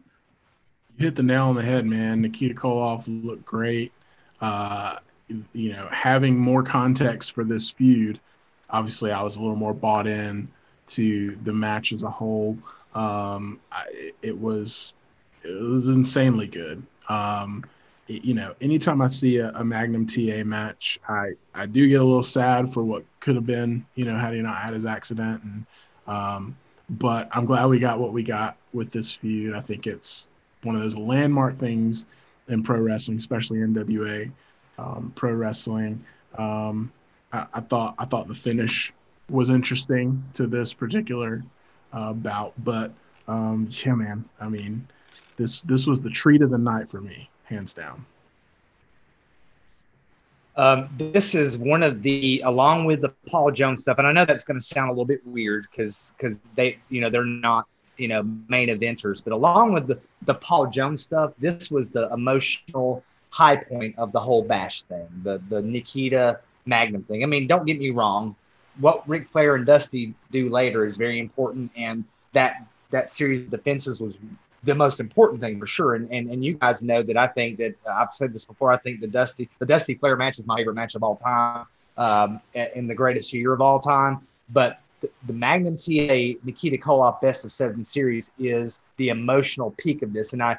You hit the nail on the head, man. Nikita Koloff looked great. Uh, you know, having more context for this feud, obviously, I was a little more bought in to the match as a whole. Um, I, it was it was insanely good. Um, it, you know, anytime I see a, a, Magnum TA match, I I do get a little sad for what could have been. You know, had he not had his accident, and um, but I'm glad we got what we got with this feud. I think it's one of those landmark things in pro wrestling, especially NWA um, pro wrestling. Um, I, I, thought I thought the finish was interesting to this particular uh, bout, but um, yeah, man. I mean, this this was the treat of the night for me, hands down. Um, this is one of the, along with the Paul Jones stuff, and I know that's going to sound a little bit weird because because they, you know, they're not, you know, main eventers, but along with the the Paul Jones stuff, this was the emotional high point of the whole bash thing, the the Nikita Magnum thing. I mean, don't get me wrong, what Ric Flair and Dusty do later is very important, and that that series of defenses was the most important thing for sure. And, and and you guys know that I think that uh, I've said this before. I think the Dusty the Dusty Flair match is my favorite match of all time, um, in the greatest year of all time. But the, the Magnum TA Nikita Koloff Best of Seven series is the emotional peak of this, and I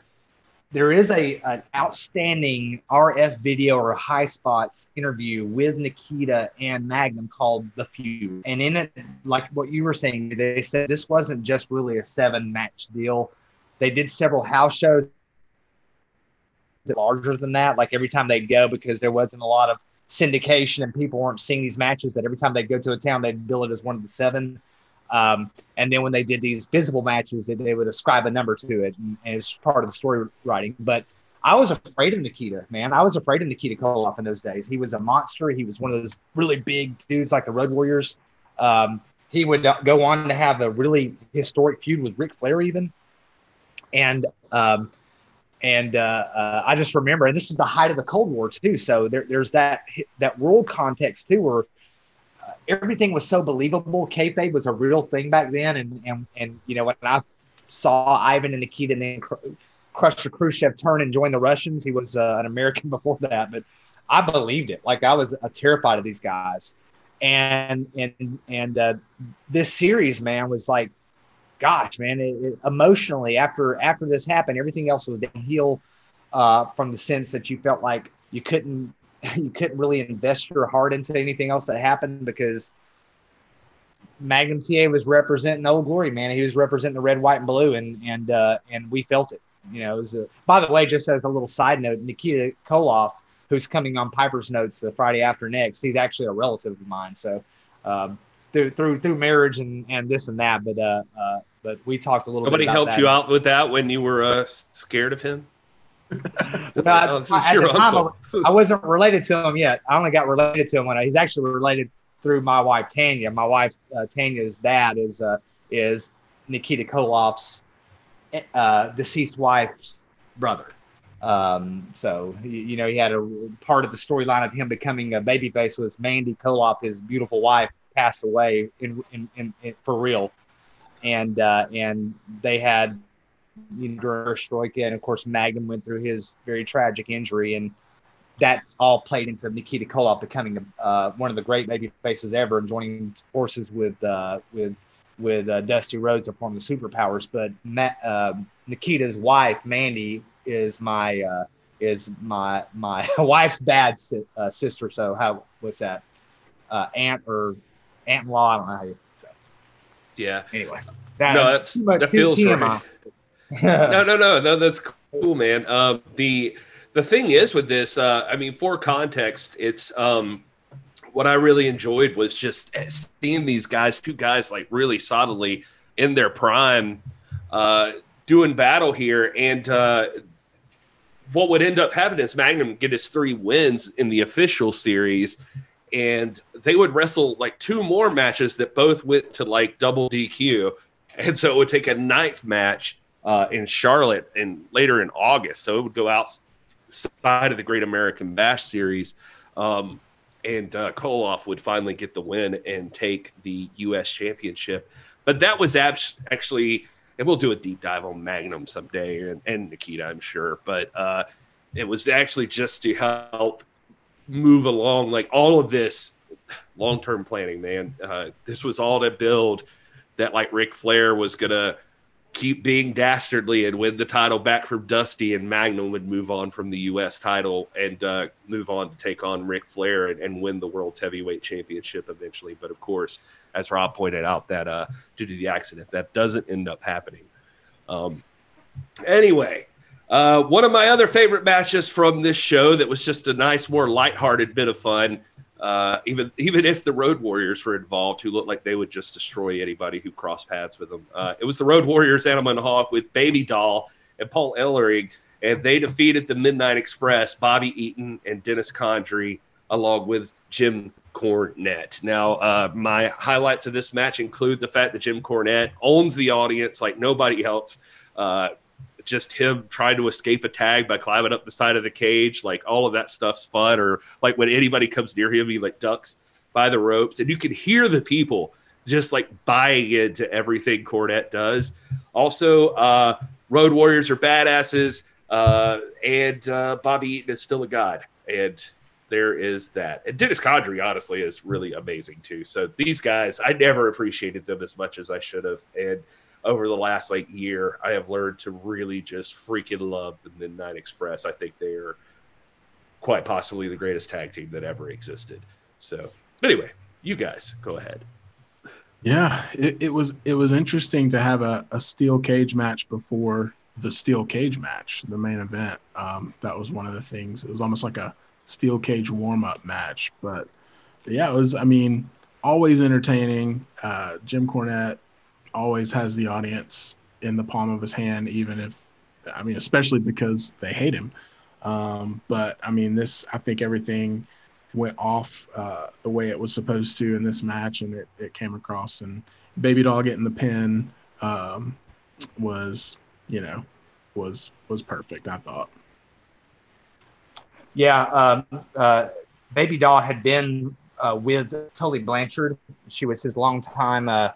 there is a an outstanding RF video or high spots interview with Nikita and Magnum called The Feud. And in it, like what you were saying, they said this wasn't just really a seven match deal. They did several house shows larger than that, like every time they'd go because there wasn't a lot of syndication and people weren't seeing these matches that every time they'd go to a town they'd bill it as one of the seven. Um, and then when they did these visible matches, they would ascribe a number to it, it's part of the story writing. But I was afraid of Nikita, man. I was afraid of Nikita Koloff in those days. He was a monster. He was one of those really big dudes like the Road Warriors. Um, he would go on to have a really historic feud with Ric Flair, even. And um, and uh, uh, I just remember, and this is the height of the Cold War too. So there, there's that that world context too, where everything was so believable. Kayfabe was a real thing back then, and and and you know when I saw Ivan and Nikita and then Crusher Khrushchev turn and join the Russians, he was uh, an American before that, but I believed it. Like I was uh, terrified of these guys, and and and uh, this series, man, was like, gosh, man, it, it, emotionally after after this happened, everything else was downhill uh, from the sense that you felt like you couldn't you couldn't really invest your heart into anything else that happened because Magnum TA was representing Old Glory, man. He was representing the red, white, and blue, and and uh, and we felt it. You know, it was a, by the way, just as a little side note, Nikita Koloff, who's coming on Piper's Notes the Friday after next, he's actually a relative of mine. So um, through through through marriage and and this and that, but uh, uh but we talked a little. Nobody helped that. you out with that when you were uh, scared of him well, oh, I, at the time, I, wasn't related to him yet. I only got related to him when I, he's actually related through my wife Tanya. My wife uh, Tanya's dad is uh, is Nikita Koloff's uh, deceased wife's brother. Um, so you, you, know he had a part of the storyline of him becoming a babyface was Mandy Koloff, his beautiful wife, passed away in, in, in, in for real, and uh, and they had you know and of course Magnum went through his very tragic injury, and that all played into Nikita Koloff becoming uh, one of the great baby faces ever, and joining forces with uh, with with uh, Dusty Rhodes to form the Superpowers. But um, Nikita's wife, Mandy, is my uh, is my my wife's bad si- uh, sister. So how what's that? Uh, aunt or aunt in law? I don't know how you say. Yeah. Anyway, that, no, that's that feels right. no, no, no, no. That's cool, man. Um, the the thing is with this, uh, I mean, for context, it's um, what I really enjoyed was just seeing these guys, two guys, like really solidly in their prime, uh, doing battle here, and uh, what would end up happening is Magnum get his three wins in the official series, and they would wrestle like two more matches that both went to like double DQ, and so it would take a ninth match uh, in Charlotte and later in August. So it would go outside of the Great American Bash series. Um, and uh, Koloff would finally get the win and take the U.S. championship. But that was actually and we'll do a deep dive on Magnum someday and, and Nikita, I'm sure. But uh, it was actually just to help move along, like all of this long term planning, man. Uh, this was all to build that, like Ric Flair was gonna keep being dastardly and win the title back from Dusty, and Magnum would move on from the U.S. title and uh, move on to take on Ric Flair and, and, win the World's Heavyweight Championship eventually. But of course, as Rob pointed out, that uh, due to the accident, that doesn't end up happening. Um, anyway, uh, one of my other favorite matches from this show that was just a nice, more lighthearted bit of fun. Uh, even even if the Road Warriors were involved, who looked like they would just destroy anybody who crossed paths with them. Uh, it was the Road Warriors, Animal and Hawk, with Baby Doll and Paul Ellering, and they defeated the Midnight Express, Bobby Eaton and Dennis Condrey, along with Jim Cornette. Now, uh, my highlights of this match include the fact that Jim Cornette owns the audience like nobody else. Just him trying to escape a tag by climbing up the side of the cage, like all of that stuff's fun. Or like when anybody comes near him, he like ducks by the ropes, and you can hear the people just like buying into everything Cornette does. Also, uh, Road Warriors are badasses, uh, and uh, Bobby Eaton is still a god, and there is that. And Dennis Condrey, honestly, is really amazing too. So these guys, I never appreciated them as much as I should have. And over the last like year, I have learned to really just freaking love the Midnight Express. I think they are quite possibly the greatest tag team that ever existed. So anyway, you guys go ahead. Yeah, it, it was it was interesting to have a, a steel cage match before the steel cage match, the main event. Um, that was one of the things. It was almost like a steel cage warm up match. But yeah, it was, I mean, always entertaining. Uh, Jim Cornette always has the audience in the palm of his hand, even if, I mean, especially because they hate him. Um, but I mean, this, I think everything went off uh, the way it was supposed to in this match, and it, it came across. And Baby Doll getting the pin um, was, you know, was was perfect. I thought. Yeah, um, uh, Baby Doll had been uh, with Tully Blanchard. She was his longtime, uh,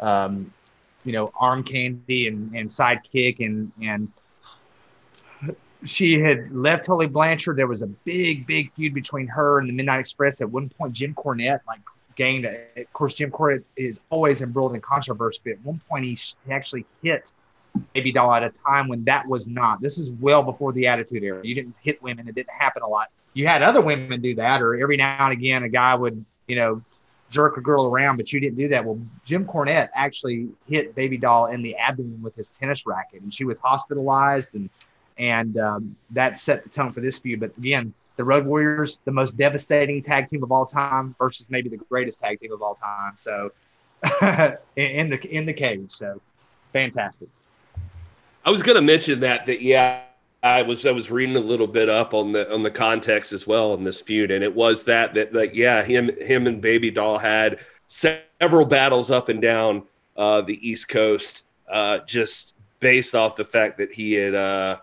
um, you know, arm candy and, and sidekick, and and she had left Tully Blanchard. There was a big, big feud between her and the Midnight Express. At one point, Jim Cornette like gained. A, of course, Jim Cornette is always embroiled in controversy. But at one point, he, he actually hit Baby Doll at a time when that was not. This is well before the Attitude Era. You didn't hit women; it didn't happen a lot. You had other women do that, or every now and again, a guy would, you know, jerk a girl around, but you didn't do that. Well, Jim Cornette actually hit Baby Doll in the abdomen with his tennis racket, and she was hospitalized, and and um, that set the tone for this feud. But again, the Road Warriors, the most devastating tag team of all time, versus maybe the greatest tag team of all time. So in the in the cage, so fantastic. I was going to mention that that yeah, I was I was reading a little bit up on the on the context as well in this feud, and it was that that like yeah, him him and Baby Doll had several battles up and down uh, the East Coast, uh, just based off the fact that he had uh,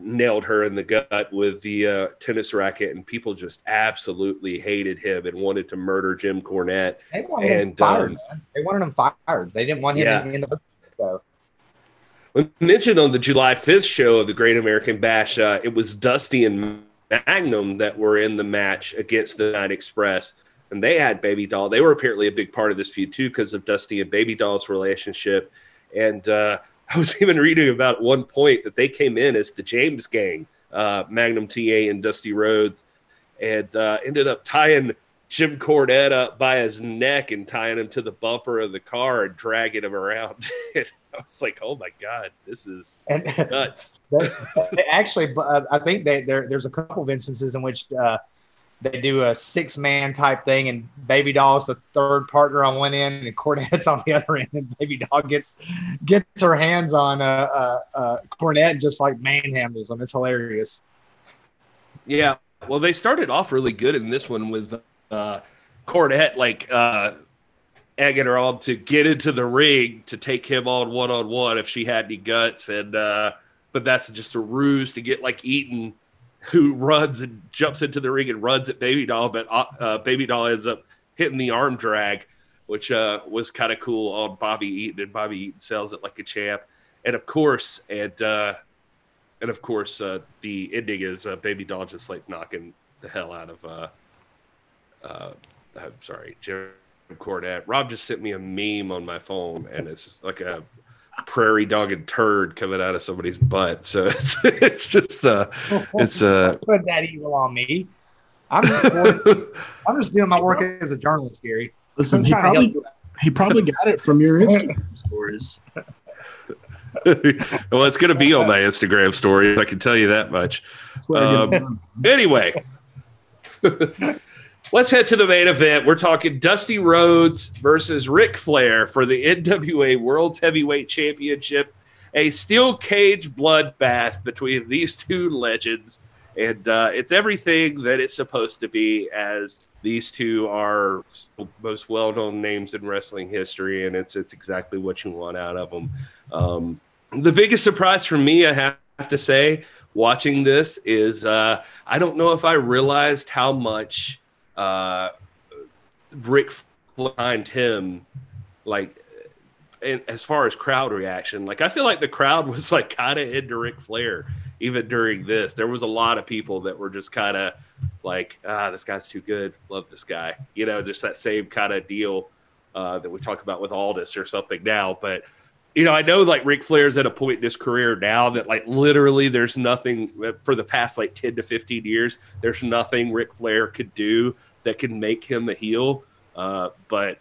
nailed her in the gut with the uh, tennis racket, and people just absolutely hated him and wanted to murder Jim Cornette. They wanted and, him fired, um, man. They wanted him fired. They didn't want him yeah. in, the show. We mentioned on the July 5th show of the Great American Bash, uh, it was Dusty and Magnum that were in the match against the Night Express. And they had Baby Doll. They were apparently a big part of this feud too because of Dusty and Baby Doll's relationship. And uh, I was even reading about at one point that they came in as the James Gang, uh, Magnum TA and Dusty Rhodes, and uh, ended up tying Jim Cornette up by his neck and tying him to the bumper of the car and dragging him around. I was like, "Oh my god, this is and, nuts." actually, uh, I think that there, there's a couple of instances in which uh, they do a six man type thing, and Baby Doll's the third partner on one end, and Cornette's on the other end, and Baby Doll gets gets her hands on uh, uh, uh, Cornette and just like manhandles him. It's hilarious. Yeah, well, they started off really good in this one with uh, Cornette like uh, egging her on to get into the ring to take him on one on one if she had any guts, and uh, but that's just a ruse to get like Eaton who runs and jumps into the ring and runs at Baby Doll, but uh, uh Baby Doll ends up hitting the arm drag, which uh, was kind of cool on Bobby Eaton, and Bobby Eaton sells it like a champ. And of course, and uh, and of course, uh, the ending is uh, Baby Doll just like knocking the hell out of. Uh, uh, I'm sorry, Jim Cornette. Rob just sent me a meme on my phone, and it's like a prairie dog and turd coming out of somebody's butt. So it's it's just uh it's uh put that evil on me. I'm just I'm just doing my work as a journalist, Gary. Listen, he probably, he probably got it from your Instagram stories. well, it's going to be on my Instagram story. I can tell you that much. Um, anyway, let's head to the main event. We're talking Dusty Rhodes versus Ric Flair for the NWA World's Heavyweight Championship. A steel cage bloodbath between these two legends. And uh, it's everything that it's supposed to be, as these two are most well-known names in wrestling history, and it's it's exactly what you want out of them. Um, the biggest surprise for me, I have to say, watching this is uh, I don't know if I realized how much uh, Ric behind him, like and as far as crowd reaction, like I feel like the crowd was like kind of into Ric Flair even during this. There was a lot of people that were just kind of like, ah, this guy's too good. Love this guy. You know, just that same kind of deal uh, that we talk about with Aldis or something now. But you know, I know like Ric Flair's at a point in his career now that like literally there's nothing for the past like 10 to 15 years, there's nothing Ric Flair could do that can make him a heel. Uh, but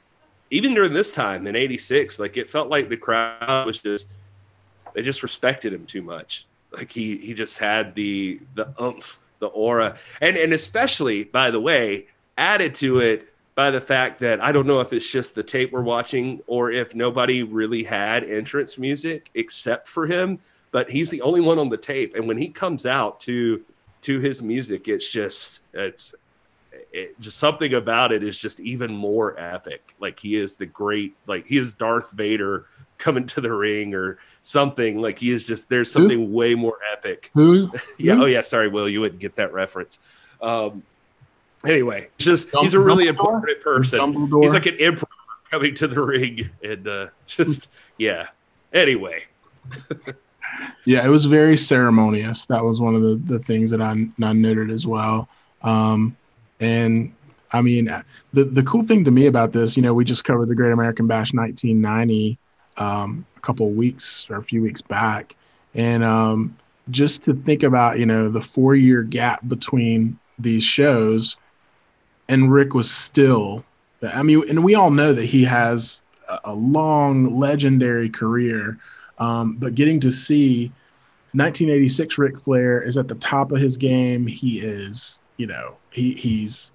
even during this time in 86, like it felt like the crowd was just, they just respected him too much. Like he, he just had the, the umph, the aura. And, and especially, by the way, added to it by the fact that I don't know if it's just the tape we're watching or if nobody really had entrance music except for him, but he's the only one on the tape. And when he comes out to to his music, it's just it's it, just something about it is just even more epic. Like he is the great, like he is Darth Vader coming to the ring or something. Like he is just there's something Who? way more epic. Who? yeah. Oh yeah. Sorry, Will. You wouldn't get that reference. Um, anyway, just he's a really important person. Dumbledore. He's like an emperor coming to the ring, and uh, just yeah. Anyway. yeah, it was very ceremonious. That was one of the, the things that I, I noted as well. Um, and I mean, the the cool thing to me about this, you know, we just covered the Great American Bash 1990 um, a couple of weeks or a few weeks back, and um, just to think about, you know, the four year gap between these shows and Ric was still, I mean, and we all know that he has a long, legendary career, um, but getting to see 1986 Ric Flair is at the top of his game. He is, you know, he he's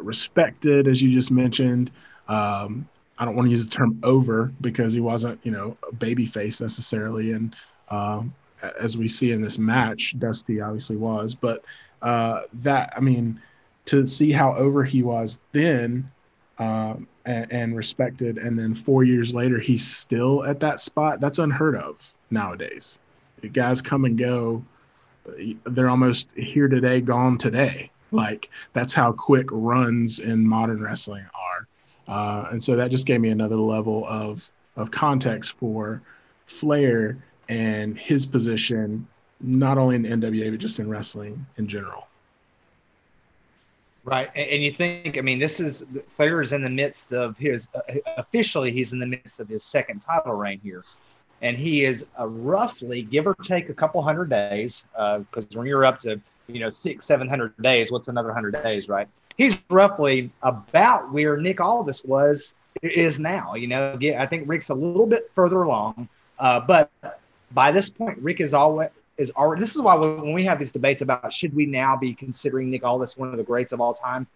respected, as you just mentioned. Um, I don't want to use the term over because he wasn't, you know, a baby face necessarily. And um, as we see in this match, Dusty obviously was. But uh, that, I mean, to see how over he was then um, and, and, respected, and then four years later he's still at that spot. That's unheard of nowadays. The guys come and go they're almost here today, gone today. Like that's how quick runs in modern wrestling are. Uh, and so that just gave me another level of of context for Flair and his position, not only in NWA but just in wrestling in general. Right, and you think, I mean, this is Flair is in the midst of his uh, officially he's in the midst of his second title reign here, and he is uh, roughly give or take a couple hundred days because uh, when you're up to you know six seven hundred days, what's another hundred days, right? He's roughly about where Nick Aldis was is now. You know, I think Ric's a little bit further along, uh, but by this point, Ric is always is already. This is why when we have these debates about should we now be considering Nick Aldis one of the greats of all time,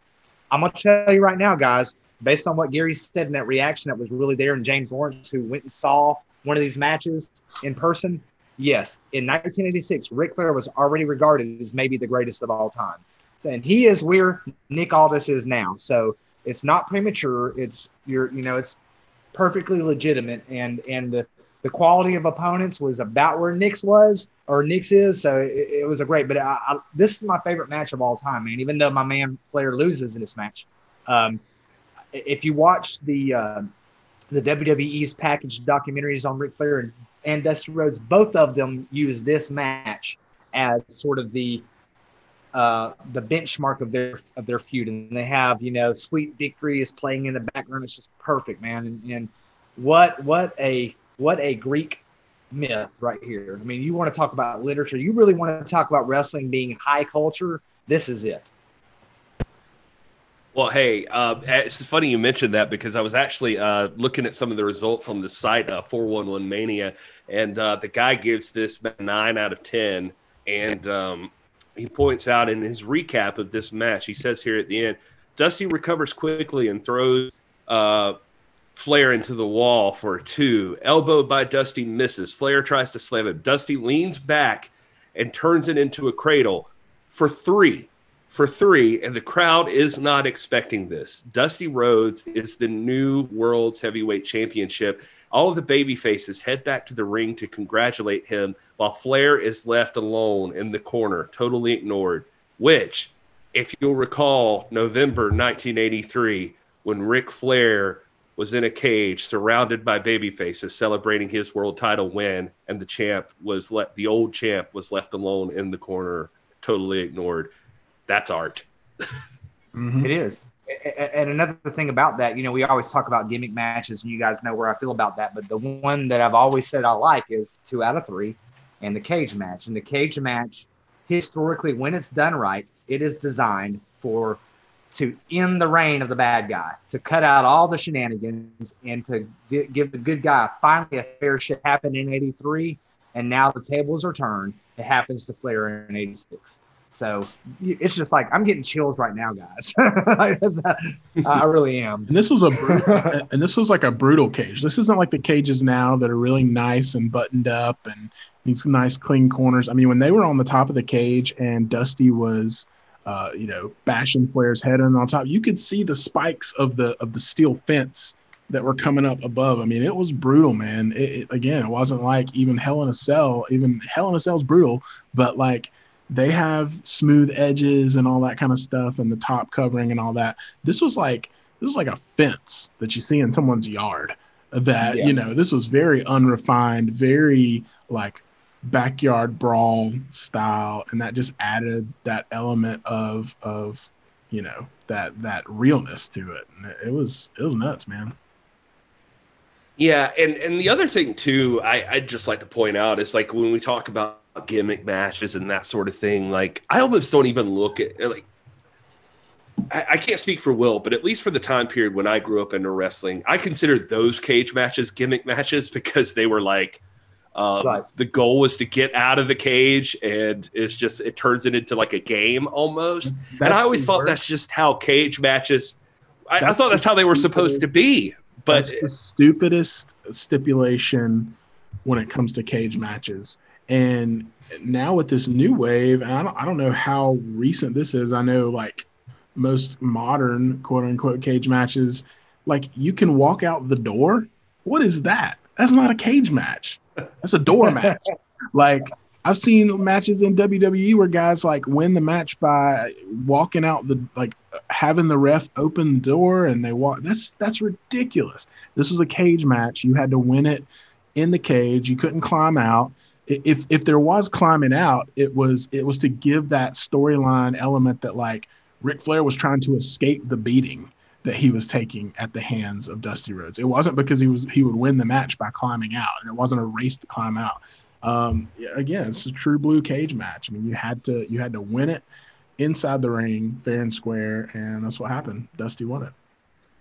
I'm gonna tell you right now, guys, based on what Gary said in that reaction that was really there, and James Lawrence who went and saw one of these matches in person. Yes, in 1986, Ric Flair was already regarded as maybe the greatest of all time, and he is where Nick Aldis is now. So it's not premature. It's you're you know it's perfectly legitimate, and and the the quality of opponents was about where Nick's was or Nick's is. So it, it was a great. But I, I, this is my favorite match of all time, man. Even though my man Flair loses in this match, um, if you watch the uh, the WWE's packaged documentaries on Ric Flair and, and Dusty Rhodes, both of them use this match as sort of the uh, the benchmark of their of their feud, and they have you know Sweet Victory is playing in the background. It's just perfect, man. And, and what what a what a Greek myth right here. I mean, you want to talk about literature, you really want to talk about wrestling being high culture. This is it. Well, hey, uh, it's funny you mentioned that because I was actually uh, looking at some of the results on the site, uh, 411 Mania, and uh, the guy gives this nine out of 10. And um, he points out in his recap of this match, he says here at the end, Dusty recovers quickly and throws uh, Flair into the wall for two. Elbow by Dusty misses. Flair tries to slam him. Dusty leans back and turns it into a cradle for three. For three, and the crowd is not expecting this. Dusty Rhodes is the new World's Heavyweight Championship. All of the baby faces head back to the ring to congratulate him, while Flair is left alone in the corner, totally ignored. Which, if you'll recall, November 1983, when Ric Flair was in a cage surrounded by baby faces celebrating his world title win. And the champ was let the old champ was left alone in the corner totally ignored. That's art. Mm-hmm. it is. And another thing about that you know we always talk about gimmick matches and you guys know where i feel about that. But the one that i've always said i like is two out of three and the cage match. And the cage match historically when it's done right it is designed for to end the reign of the bad guy, to cut out all the shenanigans, and to give the good guy finally a fair shake. Happened in '83, and now the tables are turned. It happens to Flair in '86. So it's just like I'm getting chills right now, guys. I really am. And this was a and this was like a brutal cage. This isn't like the cages now that are really nice and buttoned up and these nice clean corners. I mean, when they were on the top of the cage and Dusty was uh, you know, bashing Flair's head in on top. You could see the spikes of the of the steel fence that were coming up above. I mean, it was brutal, man. It, it, again, it wasn't like even Hell in a Cell. Even Hell in a Cell's brutal, but like they have smooth edges and all that kind of stuff, and the top covering and all that. This was like this was like a fence that you see in someone's yard. That yeah. you know, this was very unrefined, very like backyard brawl style and that just added that element of of you know that that realness to it. And it was it was nuts man. Yeah and and the other thing too i i'd just like to point out is like when we talk about gimmick matches and that sort of thing like i almost don't even look at uh, like I, I can't speak for Will, but at least for the time period when I grew up into wrestling, I considered those cage matches gimmick matches because they were like um, right. The goal was to get out of the cage, and it's just it turns it into like a game almost. That's and I always thought that's just how cage matches. I, I thought that's how they were supposed to be. But that's the stupidest stipulation when it comes to cage matches. And now with this new wave, and I don't, I don't know how recent this is. I know like most modern quote unquote cage matches, like you can walk out the door. What is that? That's not a cage match. That's a door match. Like I've seen matches in WWE where guys like win the match by walking out the like having the ref open the door and they walk. That's that's ridiculous. This was a cage match. You had to win it in the cage. You couldn't climb out. If if there was climbing out, it was it was to give that storyline element that like Ric Flair was trying to escape the beating that he was taking at the hands of Dusty Rhodes. It wasn't because he was he would win the match by climbing out, and it wasn't a race to climb out. Um, again, it's a true blue cage match. I mean, you had to you had to win it inside the ring, fair and square, and that's what happened. Dusty won it.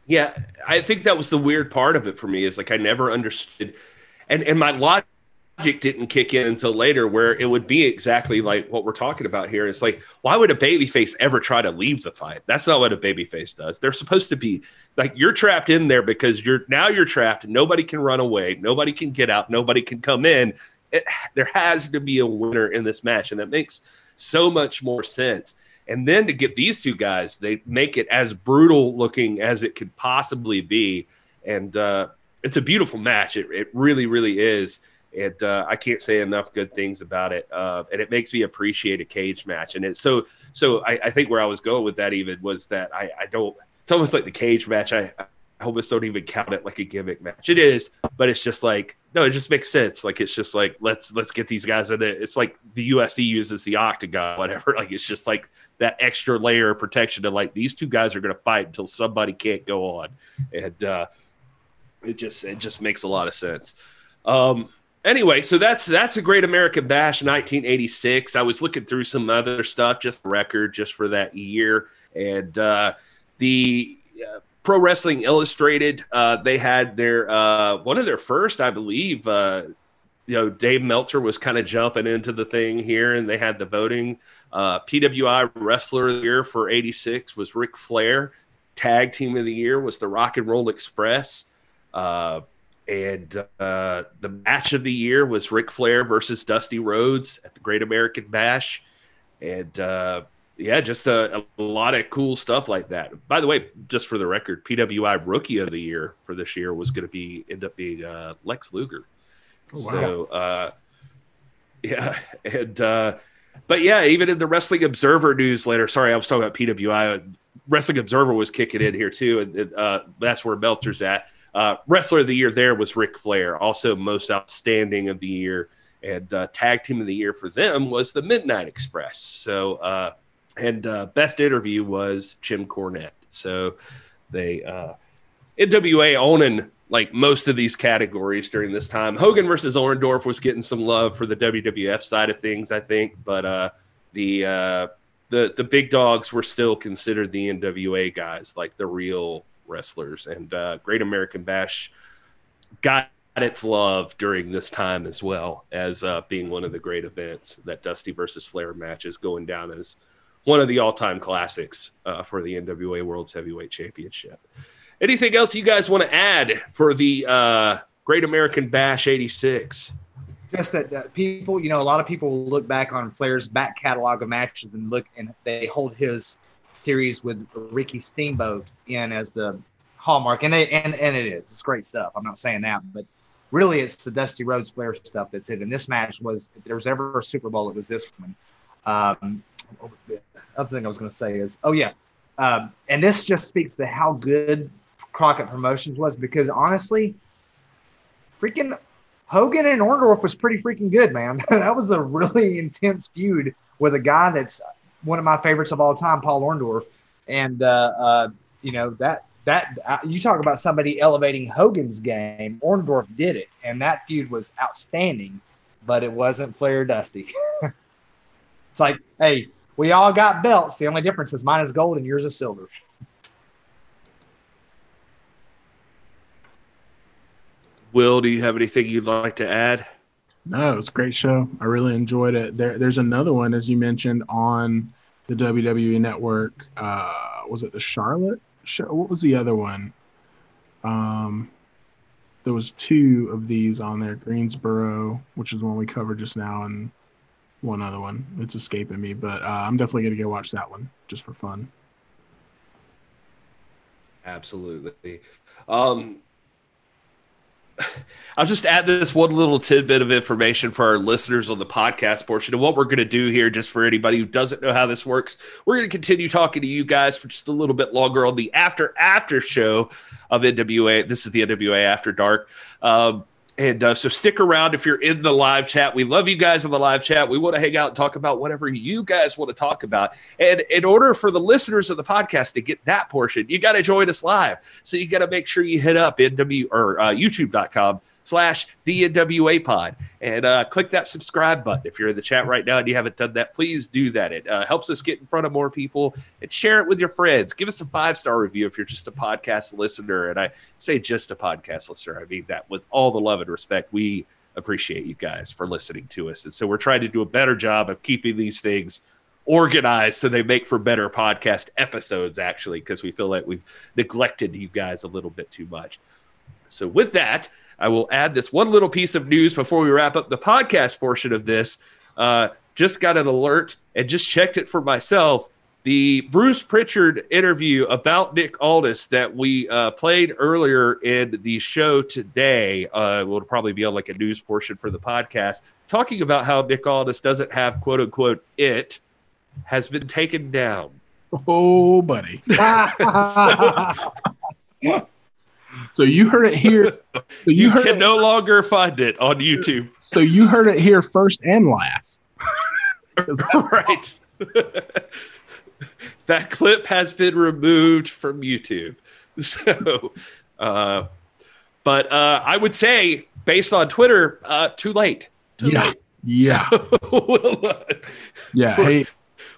Yeah, I think that was the weird part of it for me. Is like I never understood, and and my logic didn't kick in until later, where it would be exactly like what we're talking about here. It's like, why would a babyface ever try to leave the fight? That's not what a babyface does. They're supposed to be like you're trapped in there because you're now you're trapped. Nobody can run away. Nobody can get out. Nobody can come in it, there has to be a winner in this match, and that makes so much more sense. And then to get these two guys, they make it as brutal looking as it could possibly be, and uh, it's a beautiful match. It, it really, really is. And uh, I can't say enough good things about it. Uh, and it makes me appreciate a cage match. And it's so, so I, I, think where I was going with that even was that I, I don't, it's almost like the cage match. I, I almost don't even count it like a gimmick match. It is, but it's just like no, it just makes sense. Like it's just like let's let's get these guys in it. It's like the UFC uses the octagon, whatever. Like it's just like that extra layer of protection to like these two guys are going to fight until somebody can't go on, and uh, it just it just makes a lot of sense. Um, anyway, so that's that's a Great American Bash 1986. I was looking through some other stuff, just record, just for that year, and uh, the uh, Pro Wrestling Illustrated, uh, they had their uh, one of their first, I believe. Uh, you know, Dave Meltzer was kind of jumping into the thing here, and they had the voting. Uh, PWI Wrestler of the Year for '86 was Ric Flair. Tag Team of the Year was the Rock and Roll Express. Uh, and uh, the match of the year was Ric Flair versus Dusty Rhodes at the Great American Bash. And yeah, just a, a, lot of cool stuff like that. By the way, just for the record, PWI Rookie of the Year for this year was going to be end up being uh, Lex Luger. Oh, wow. So, uh, yeah, and uh, but yeah, even in the Wrestling Observer newsletter. Sorry, I was talking about PWI. Wrestling Observer was kicking in here too, and uh, that's where Meltzer's at. Uh, Wrestler of the Year there was Ric Flair, also most outstanding of the year, and uh, Tag Team of the Year for them was the Midnight Express. So uh, and uh, best interview was Jim Cornette. So they uh, NWA owning like most of these categories during this time. Hogan versus Orndorff was getting some love for the WWF side of things, I think, but uh, the uh, the the big dogs were still considered the NWA guys, like the real wrestlers. And uh, Great American Bash got its love during this time as well as uh, being one of the great events. That Dusty versus Flair match is going down as one of the all-time classics uh, for the NWA World's Heavyweight Championship. Anything else you guys want to add for the uh, Great American Bash '86? Just that uh, people, you know, a lot of people look back on Flair's back catalog of matches and look, and they hold his series with Ricky Steamboat in as the hallmark, and they and and it is, it's great stuff. I'm not saying that, but really, it's the Dusty Rhodes Flair stuff that's it. And this match was, if there was ever a Super Bowl, it was this one. Um, other thing I was going to say is, oh yeah, um, and this just speaks to how good Crockett Promotions was because honestly, freaking Hogan and Orndorff was pretty freaking good, man. that was a really intense feud with a guy that's one of my favorites of all time, Paul Orndorff, and uh, uh, you know that that uh, you talk about somebody elevating Hogan's game. Orndorff did it, and that feud was outstanding, but it wasn't Flair Dusty. it's like, hey, we all got belts. The only difference is mine is gold and yours is silver. Will, do you have anything you'd like to add? No, it was a great show. I really enjoyed it. There, there's another one, as you mentioned, on the WWE Network. Uh, was it the Charlotte show? What was the other one? Um, there was two of these on there. Greensboro, which is one we covered just now, and one other one. It's escaping me, but uh, I'm definitely to go watch that one just for fun. Absolutely. Um, I'll just add this one little tidbit of information for our listeners on the podcast portion. And what we're going to do here, just for anybody who doesn't know how this works, we're going to continue talking to you guys for just a little bit longer on the after after show of NWA. This is the NWA After Dark. Um, and uh, so stick around if you're in the live chat. We love you guys in the live chat. We want to hang out and talk about whatever you guys want to talk about. And in order for the listeners of the podcast to get that portion, you got to join us live. So you got to make sure you hit up NW or uh, YouTube.com slash the NWA pod and uh, click that subscribe button. If you're in the chat right now and you haven't done that, please do that. It uh, helps us get in front of more people and share it with your friends. Give us a five star review if you're just a podcast listener. And I say just a podcast listener, I mean that with all the love and respect. We appreciate you guys for listening to us. And so we're trying to do a better job of keeping these things organized so they make for better podcast episodes, actually, because we feel like we've neglected you guys a little bit too much. So, with that, I will add this one little piece of news before we wrap up the podcast portion of this. Uh, just got an alert and just checked it for myself. The Bruce Prichard interview about Nick Aldis that we uh, played earlier in the show today uh, will probably be on like a news portion for the podcast, talking about how Nick Aldis doesn't have quote unquote it, has been taken down. Oh, buddy. so, so you heard it here. So you, you can no longer find it on YouTube. So you heard it here first and last. right. that clip has been removed from YouTube. So, uh, but uh, I would say, based on Twitter, uh, too late. Too yeah. Late. Yeah. So, we'll, uh, yeah. Hey,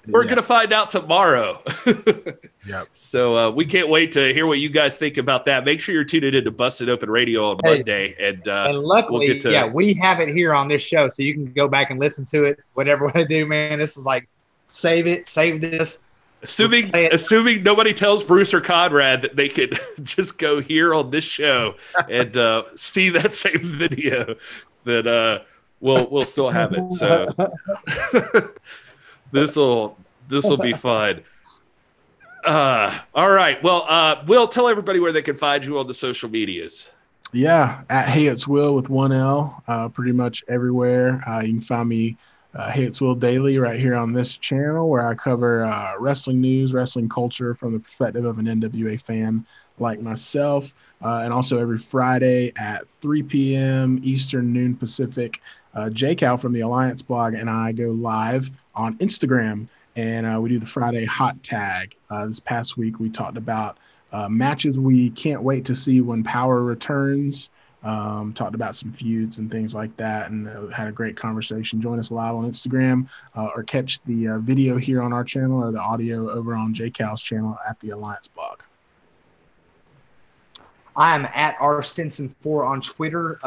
we're yeah. gonna find out tomorrow. Yep. So uh, we can't wait to hear what you guys think about that. Make sure you're tuned in to Busted Open Radio on hey, Monday, and uh, and luckily, we'll to- yeah, we have it here on this show, so you can go back and listen to it. Whatever I do, man, this is like save it, save this. Assuming assuming nobody tells Bruce or Conrad that they could just go here on this show and uh, see that same video, that uh, we'll we'll still have it. So this will this will be fun. Uh, all right. Well, uh, Will, tell everybody where they can find you on the social medias. Yeah, at Hey It's Will with one L, uh, pretty much everywhere. Uh, you can find me uh, Hey It's Will Daily right here on this channel, where I cover uh, wrestling news, wrestling culture from the perspective of an NWA fan like myself, uh, and also every Friday at 3 p.m. Eastern, noon Pacific. Uh, J Cal from the Alliance blog and I go live on Instagram and uh, we do the Friday hot tag. Uh, this past week, we talked about uh, matches we can't wait to see when Power returns. Um, talked about some feuds and things like that, and uh, had a great conversation. Join us live on Instagram uh, or catch the uh, video here on our channel or the audio over on JCal's channel at the Alliance blog. I am at R Stinson four on Twitter.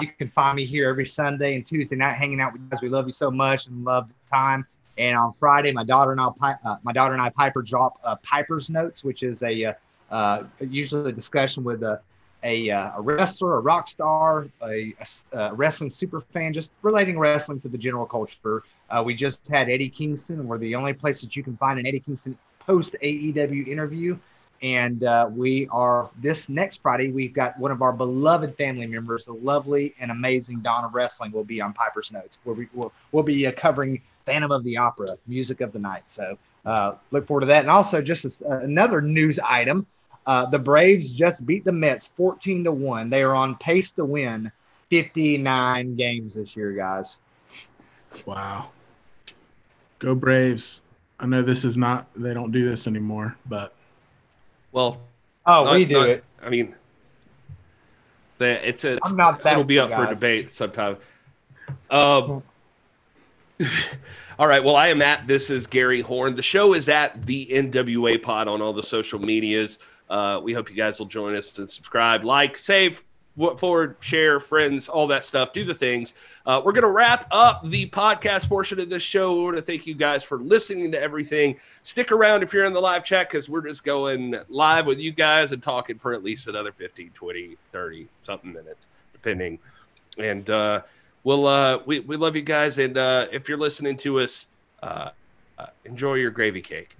You can find me here every Sunday and Tuesday night, hanging out with you guys. We love you so much and love the time. And on Friday, my daughter and I, uh, my daughter and I, Piper drop uh, Piper's Notes, which is a uh, uh usually a discussion with a a, uh, a wrestler, a rock star, a, a, wrestling super fan, just relating wrestling to the general culture. Uh, we just had Eddie Kingston, we're the only place that you can find an Eddie Kingston post AEW interview. And we are this next Friday. We've got one of our beloved family members, the lovely and amazing Donna Wrestling, will be on Piper's Notes, where we will we'll be covering Phantom of the Opera, music of the night. So uh, look forward to that. And also, just a, another news item: uh, the Braves just beat the Mets 14 to one. They are on pace to win 59 games this year, guys. Wow. Go Braves. I know this is not, they don't do this anymore, but well, oh, not, we do not, it. I mean, the, it's a, it's, I'm not it'll be up guys. for debate sometime. Um, all right. Well, I am at this is Gary Horn. The show is at the NWA Pod on all the social medias. Uh, we hope you guys will join us and subscribe, like, save, forward, share, friends, all that stuff. Do the things. Uh, we're going to wrap up the podcast portion of this show. We want to thank you guys for listening to everything. Stick around if you're in the live chat because we're just going live with you guys and talking for at least another 15, 20, 30 something minutes, depending. And uh, we'll, uh, we, we love you guys. And uh, if you're listening to us, uh, uh, enjoy your gravy cake.